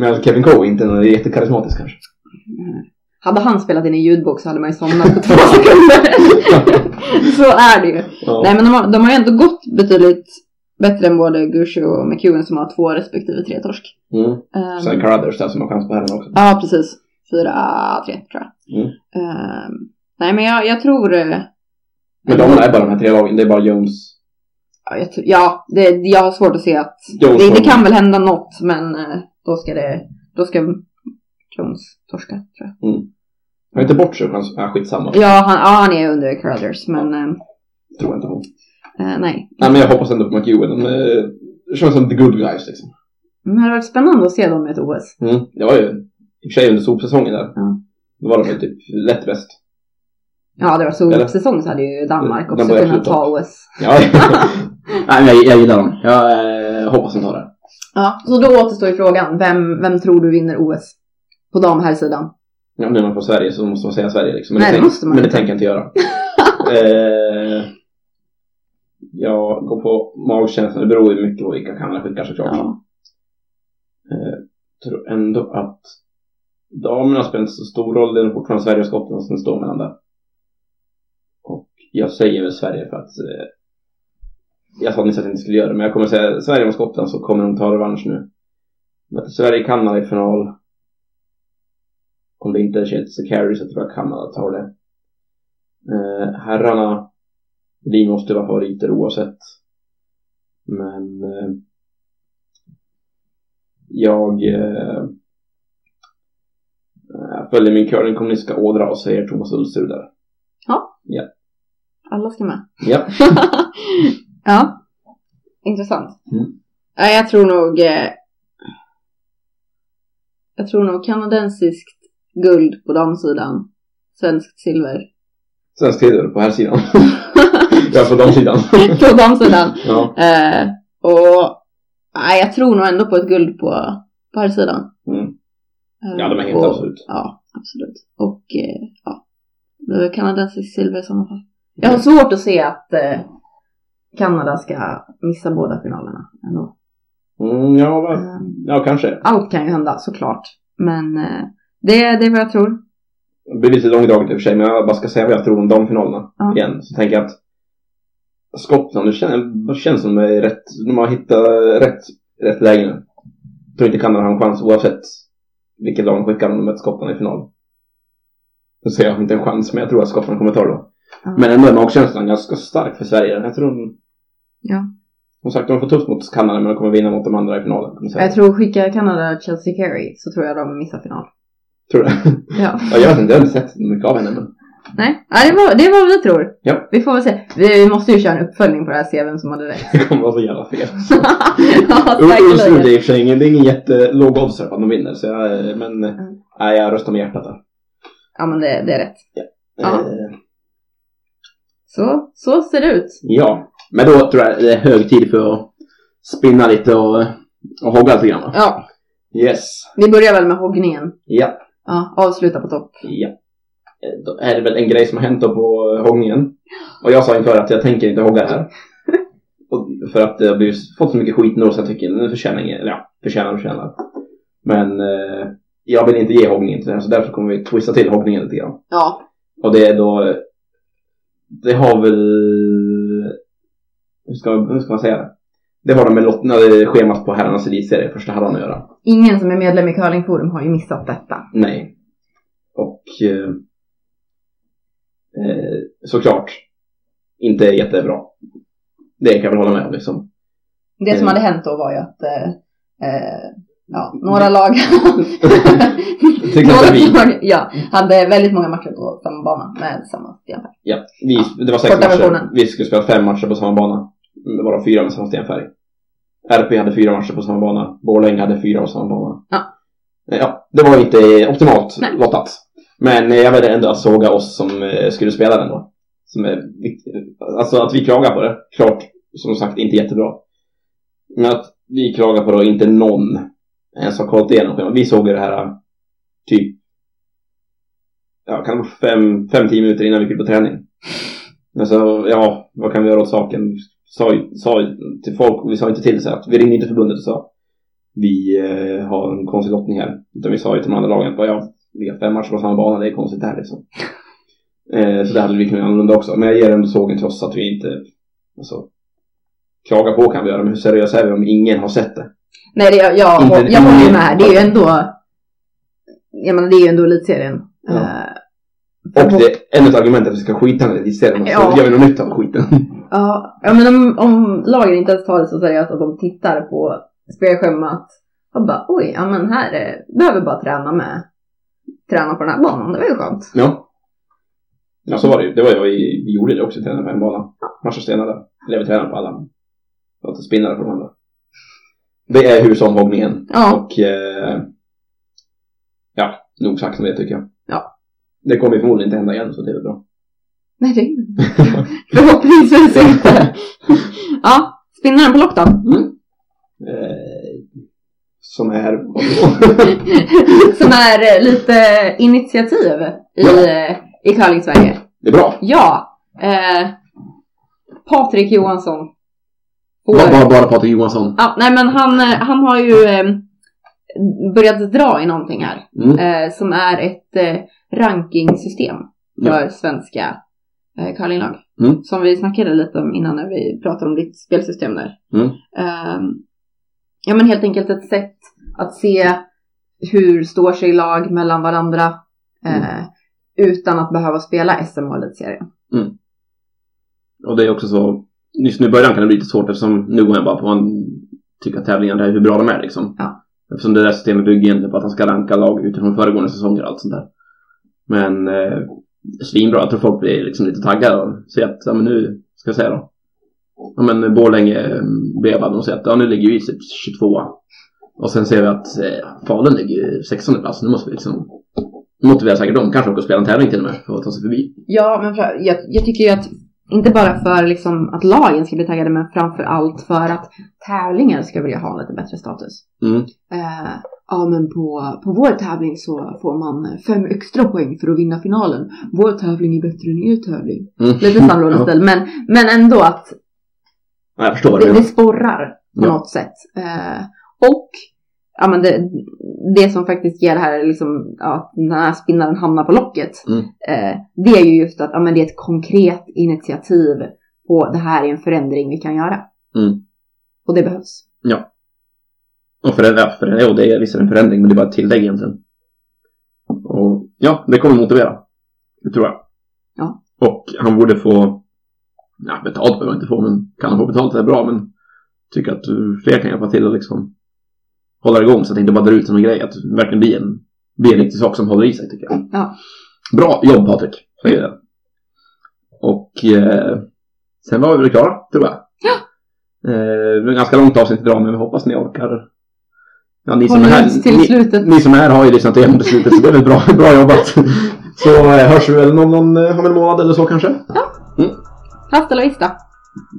Men alltså Kevin Cowie inte någon jättekarismatisk kanske. Hade han spelat in en ljudbok så hade man ju somnat på två sekunder. så är det ju. Ja. Nej men de har, de har ju ändå gått betydligt bättre än både Gushu och McEwen som har två respektive tre torsk. Mm. Ehm, Sen Carruthers där som har chans på herren också. Ja, precis. Fyra, tre tror jag. Mm. Ehm, nej, men jag, jag tror... eh, Men de är bara de här tre lagen, det är bara Jones. Ja, jag, ja det, jag har svårt att se att... Jones Det, det kan väl hända något, men eh, då ska det... Då ska Jones torska, tror jag. Har inte bort sig chans? Ja, skitsamma. Ja, han, ja, han är under Carruthers, men eh, Tror jag inte på. eh, nej. Nej men jag hoppas ändå på McEwen. De eh, känns som the good guys liksom. Men det hade varit spännande att se dem i ett OS. Mm. Det var ju i och för sig under sopsäsongen där. Ja. Då var de väl typ lätt bäst. Ja, det var så Eller? säsong så hade ju Danmark De också kunnat ta OS. Ja, Nej, men jag, jag gillar dem. Jag eh, hoppas de tar det. Ja, så då återstår ju frågan. Vem, vem tror du vinner OS? På dam här sidan. Ja, nu är man på Sverige så måste man säga Sverige liksom. Men Nej, det tänk- måste man Men det tänker jag inte göra. eh, jag går på magkänslan. Det beror ju mycket på vilka Kanada skickar såklart. Ja. Eh, tror ändå att damerna spelar inte så stor roll. Det är fortfarande Sverige och Skottland som står mellan där. Och jag säger väl Sverige för att eh, jag sa nyss att jag inte skulle göra det, men jag kommer säga Sverige och Skottland så kommer de ta revansch nu. Möter Sverige-Kanada i final. Om det inte är Shades Carey så tror jag Kanada tar det. Eh, herrarna, vi måste vara favoriter oavsett. Men eh, jag eh, följer min curlingkommunistiska ådra och säger Thomas Ulsrud där. Alla ska med. Ja. ja. Intressant. Mm. Ja, jag tror nog... Eh, jag tror nog kanadensiskt guld på damsidan. Svenskt silver. Sen skriver du på här sidan. ja, på de sidan. på damsidan. ja. Eh, och nej, jag tror nog ändå på ett guld på, på här sidan. Mm. Eh, ja, de är helt och, absolut. Ja, absolut. Och eh, ja, det är kanadensiskt silver i sådana fall. Jag har svårt att se att eh, Kanada ska missa båda finalerna ändå. Mm, ja, va- Eh, ja, kanske. allt kan ju hända såklart. Men eh, det, det är vad jag tror. Det blir lite långdraget i och för sig, men jag bara ska säga vad jag tror om damfinalerna Ja. igen. Så tänker jag att Skottland, det känns, det känns som de är rätt, de har hittat rätt, rätt läge nu. Jag tror inte Kanada har en chans oavsett vilket lag de skickar om de möter Skottland i final. Så säger jag inte en chans, men jag tror att Skottland kommer ta det då. Men ändå är magkänslan ganska stark för Sverige. Jag tror de, Ja. som sagt, de får tufft mot Kanada, men de kommer vinna mot de andra i finalen. Jag tror skickar Kanada Chelsea Carey så tror jag de missar final. Tror du? Ja. ja, jag vet inte, jag har inte sett mycket av henne, men Nej, ja, det, var, det var vad vi tror. Ja. Vi får väl se. Vi måste ju köra en uppföljning på det här se vem som hade rätt. det kommer vara så jävla fel. ja, Ulsrud är i och för sig ingen, det är ingen jättelåg odds för att de vinner, så jag, men Mm. nej, jag röstar med hjärtat där. Ja men det, det är rätt. Ja. Eh, Så, så ser det ut. ja, men då tror jag det är hög tid för att spinna lite och, och hogga lite grann. Ja, Yes. vi börjar väl med hoggningen. Ja. Ja, avsluta på topp. Ja. Eh, Då är det väl en grej som har hänt då på eh, hoggningen. Och jag sa inför att jag tänker inte hogga här. Och för att det har fått så mycket skit nu så jag tycker den förtjänar ingen, ja, förtjänar och förtjänar. Men eh, jag vill inte ge hoggningen till det här så därför kommer vi twista till hoggningen lite grann. Ja. Och det är då, det har väl, hur ska, hur ska man säga det? Har de med lottade schemat på herrarnas elitserie första halvan att göra. Ingen som är medlem i Curlingforum har ju missat detta. Nej. Och eh, eh, såklart inte jättebra. Det kan jag väl hålla med om liksom. Det som Mm. hade hänt då var ju att eh, eh, ja, några lag några vi. lag ja, hade väldigt många matcher på samma bana med samma stenfärg. Ja, vi, det var sex Korta matcher. versionen. Vi skulle spela fem matcher på samma bana. Det var fyra med samma stenfärg. RP hade fyra matcher på samma bana. Borlänge hade fyra på samma bana. Ja. Eh, Ja, det var inte optimalt Nej. lottat. Men eh, jag väljer ändå att såga oss som eh, skulle spela den då. Som är. Alltså att vi klagar på det. Klart, som sagt, inte jättebra. Men att vi klagar på det och inte någon ens har kollat igenom schemat. Vi såg ju det här typ ja, kan det vara fem, fem, tio minuter innan vi gick på träning. Alltså, ja, vad kan vi göra åt saken? Sa, sa till folk, vi sa inte till så att vi ringde inte förbundet och sa vi eh, har en konstig lottning här. Utan vi sa ju till de andra lagen att bara, ja, vi har fem matcher på samma bana, det är konstigt det här liksom. Eh, så det hade vi kunnat annorlunda också. Men jag ger ändå sågen trots att vi inte, alltså, klaga på kan vi göra, men hur seriösa är vi om ingen har sett det? Nej, det, jag, jag, Inte- jag håller ju med här. Det är ju ändå, jag menar det är ju ändå elitserien. Ja. Eh, Och det är ännu ett argument att vi ska skita ner det i serien, så Ja. gör vi något nytt av skiten. Ja, ja men om, om lagen inte ens tar det så seriöst att de tittar på spelschemat och bara oj, ja men här är, behöver bara träna med, träna på den här banan, det var ju skönt. Ja. Ja, så var det ju. Det var ju, vi, gjorde det också, tränade på en bana. Matcha stenar där. Eller vi tränade på alla. Låter spinnare på de andra. Det är husomhoggningen. Ja, Och eh, ja, nog sagt om det tycker jag. Ja. Det kommer förmodligen inte hända igen, så det är bra. Nej, det förhoppningsvis inte. Ja, spinnaren på lock då? Mm. Eh, som är... Som är eh, lite initiativ i, Ja. eh, i curling-Sverige. det är bra. Ja. Eh, Patrik Johansson. Bara, bara, bara Patrik Johansson. Ja, nej men han, eh, han har ju eh, börjat dra i någonting här. Mm. Eh, som är ett eh, rankingsystem för svenska eh, curlinglag. Mm. Som vi snackade lite om innan när vi pratade om ditt spelsystem där. Mm. Eh, ja men helt enkelt ett sätt att se hur står sig lag mellan varandra eh, utan att behöva spela SM och elitserien. Och det är också så, just nu i början kan det bli lite svårt eftersom nu går jag bara på vad man tycker att tävlingarna är, hur bra de är liksom. Ja. Eftersom det där systemet bygger egentligen på att han ska ranka lag utifrån föregående säsonger och allt sånt där. Men eh, svinbra, jag tror folk blir liksom lite taggade och ser att, ja men nu, ska jag säga då. Ja men Borlänge eh, bevade och säger att ja nu ligger vi i 22 Och sen ser vi att eh, Falun ligger ju 16 plats, nu måste vi liksom motivera säkert dem, kanske också spela en tävling till och med för att ta sig förbi. Ja, men jag, jag tycker ju att inte bara för liksom att lagen ska bli taggade men framför allt för att tävlingen ska vilja ha lite bättre status. Mm. Eh, ja men på, på vår tävling så får man fem extra poäng för att vinna finalen. Vår tävling är bättre än er tävling. Mm. Lite samråd Ja. men, men ändå att Ja, jag förstår det, det. det sporrar på Ja. något sätt. Eh, och ja, men det, det som faktiskt ger det här liksom, ja, att den här spinnaren hamnar på locket. Mm. Eh, det är ju just att ja, men det är ett konkret initiativ på det här är en förändring vi kan göra. Mm. Och det behövs. Och för, ja, för, ja, det är visst en förändring, men det är bara ett tillägg egentligen. Och ja, det kommer motivera. Det tror jag. Ja. Och han borde få, ja, betalt behöver han inte få, men kan han få betalt det är bra, men tycker att fler kan hjälpa till och liksom hålla igång så att det inte bara drar ut som en grej, att det verkligen blir en, blir en riktig sak som håller i sig tycker jag. Ja. Bra jobb Patrik, säger jag. Och eh, sen var vi väl klara, tror jag. Ja. Eh, det ganska långt avsnitt idag, men vi hoppas ni orkar. Ja, ni som är här, till ni, slutet. ni som är här har ju lyssnat igenom beslutet, så det är väl bra, bra jobbat. Så eh, hörs vi väl om någon, eh, om en månad eller så kanske. Hasta la vista.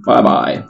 Bye bye.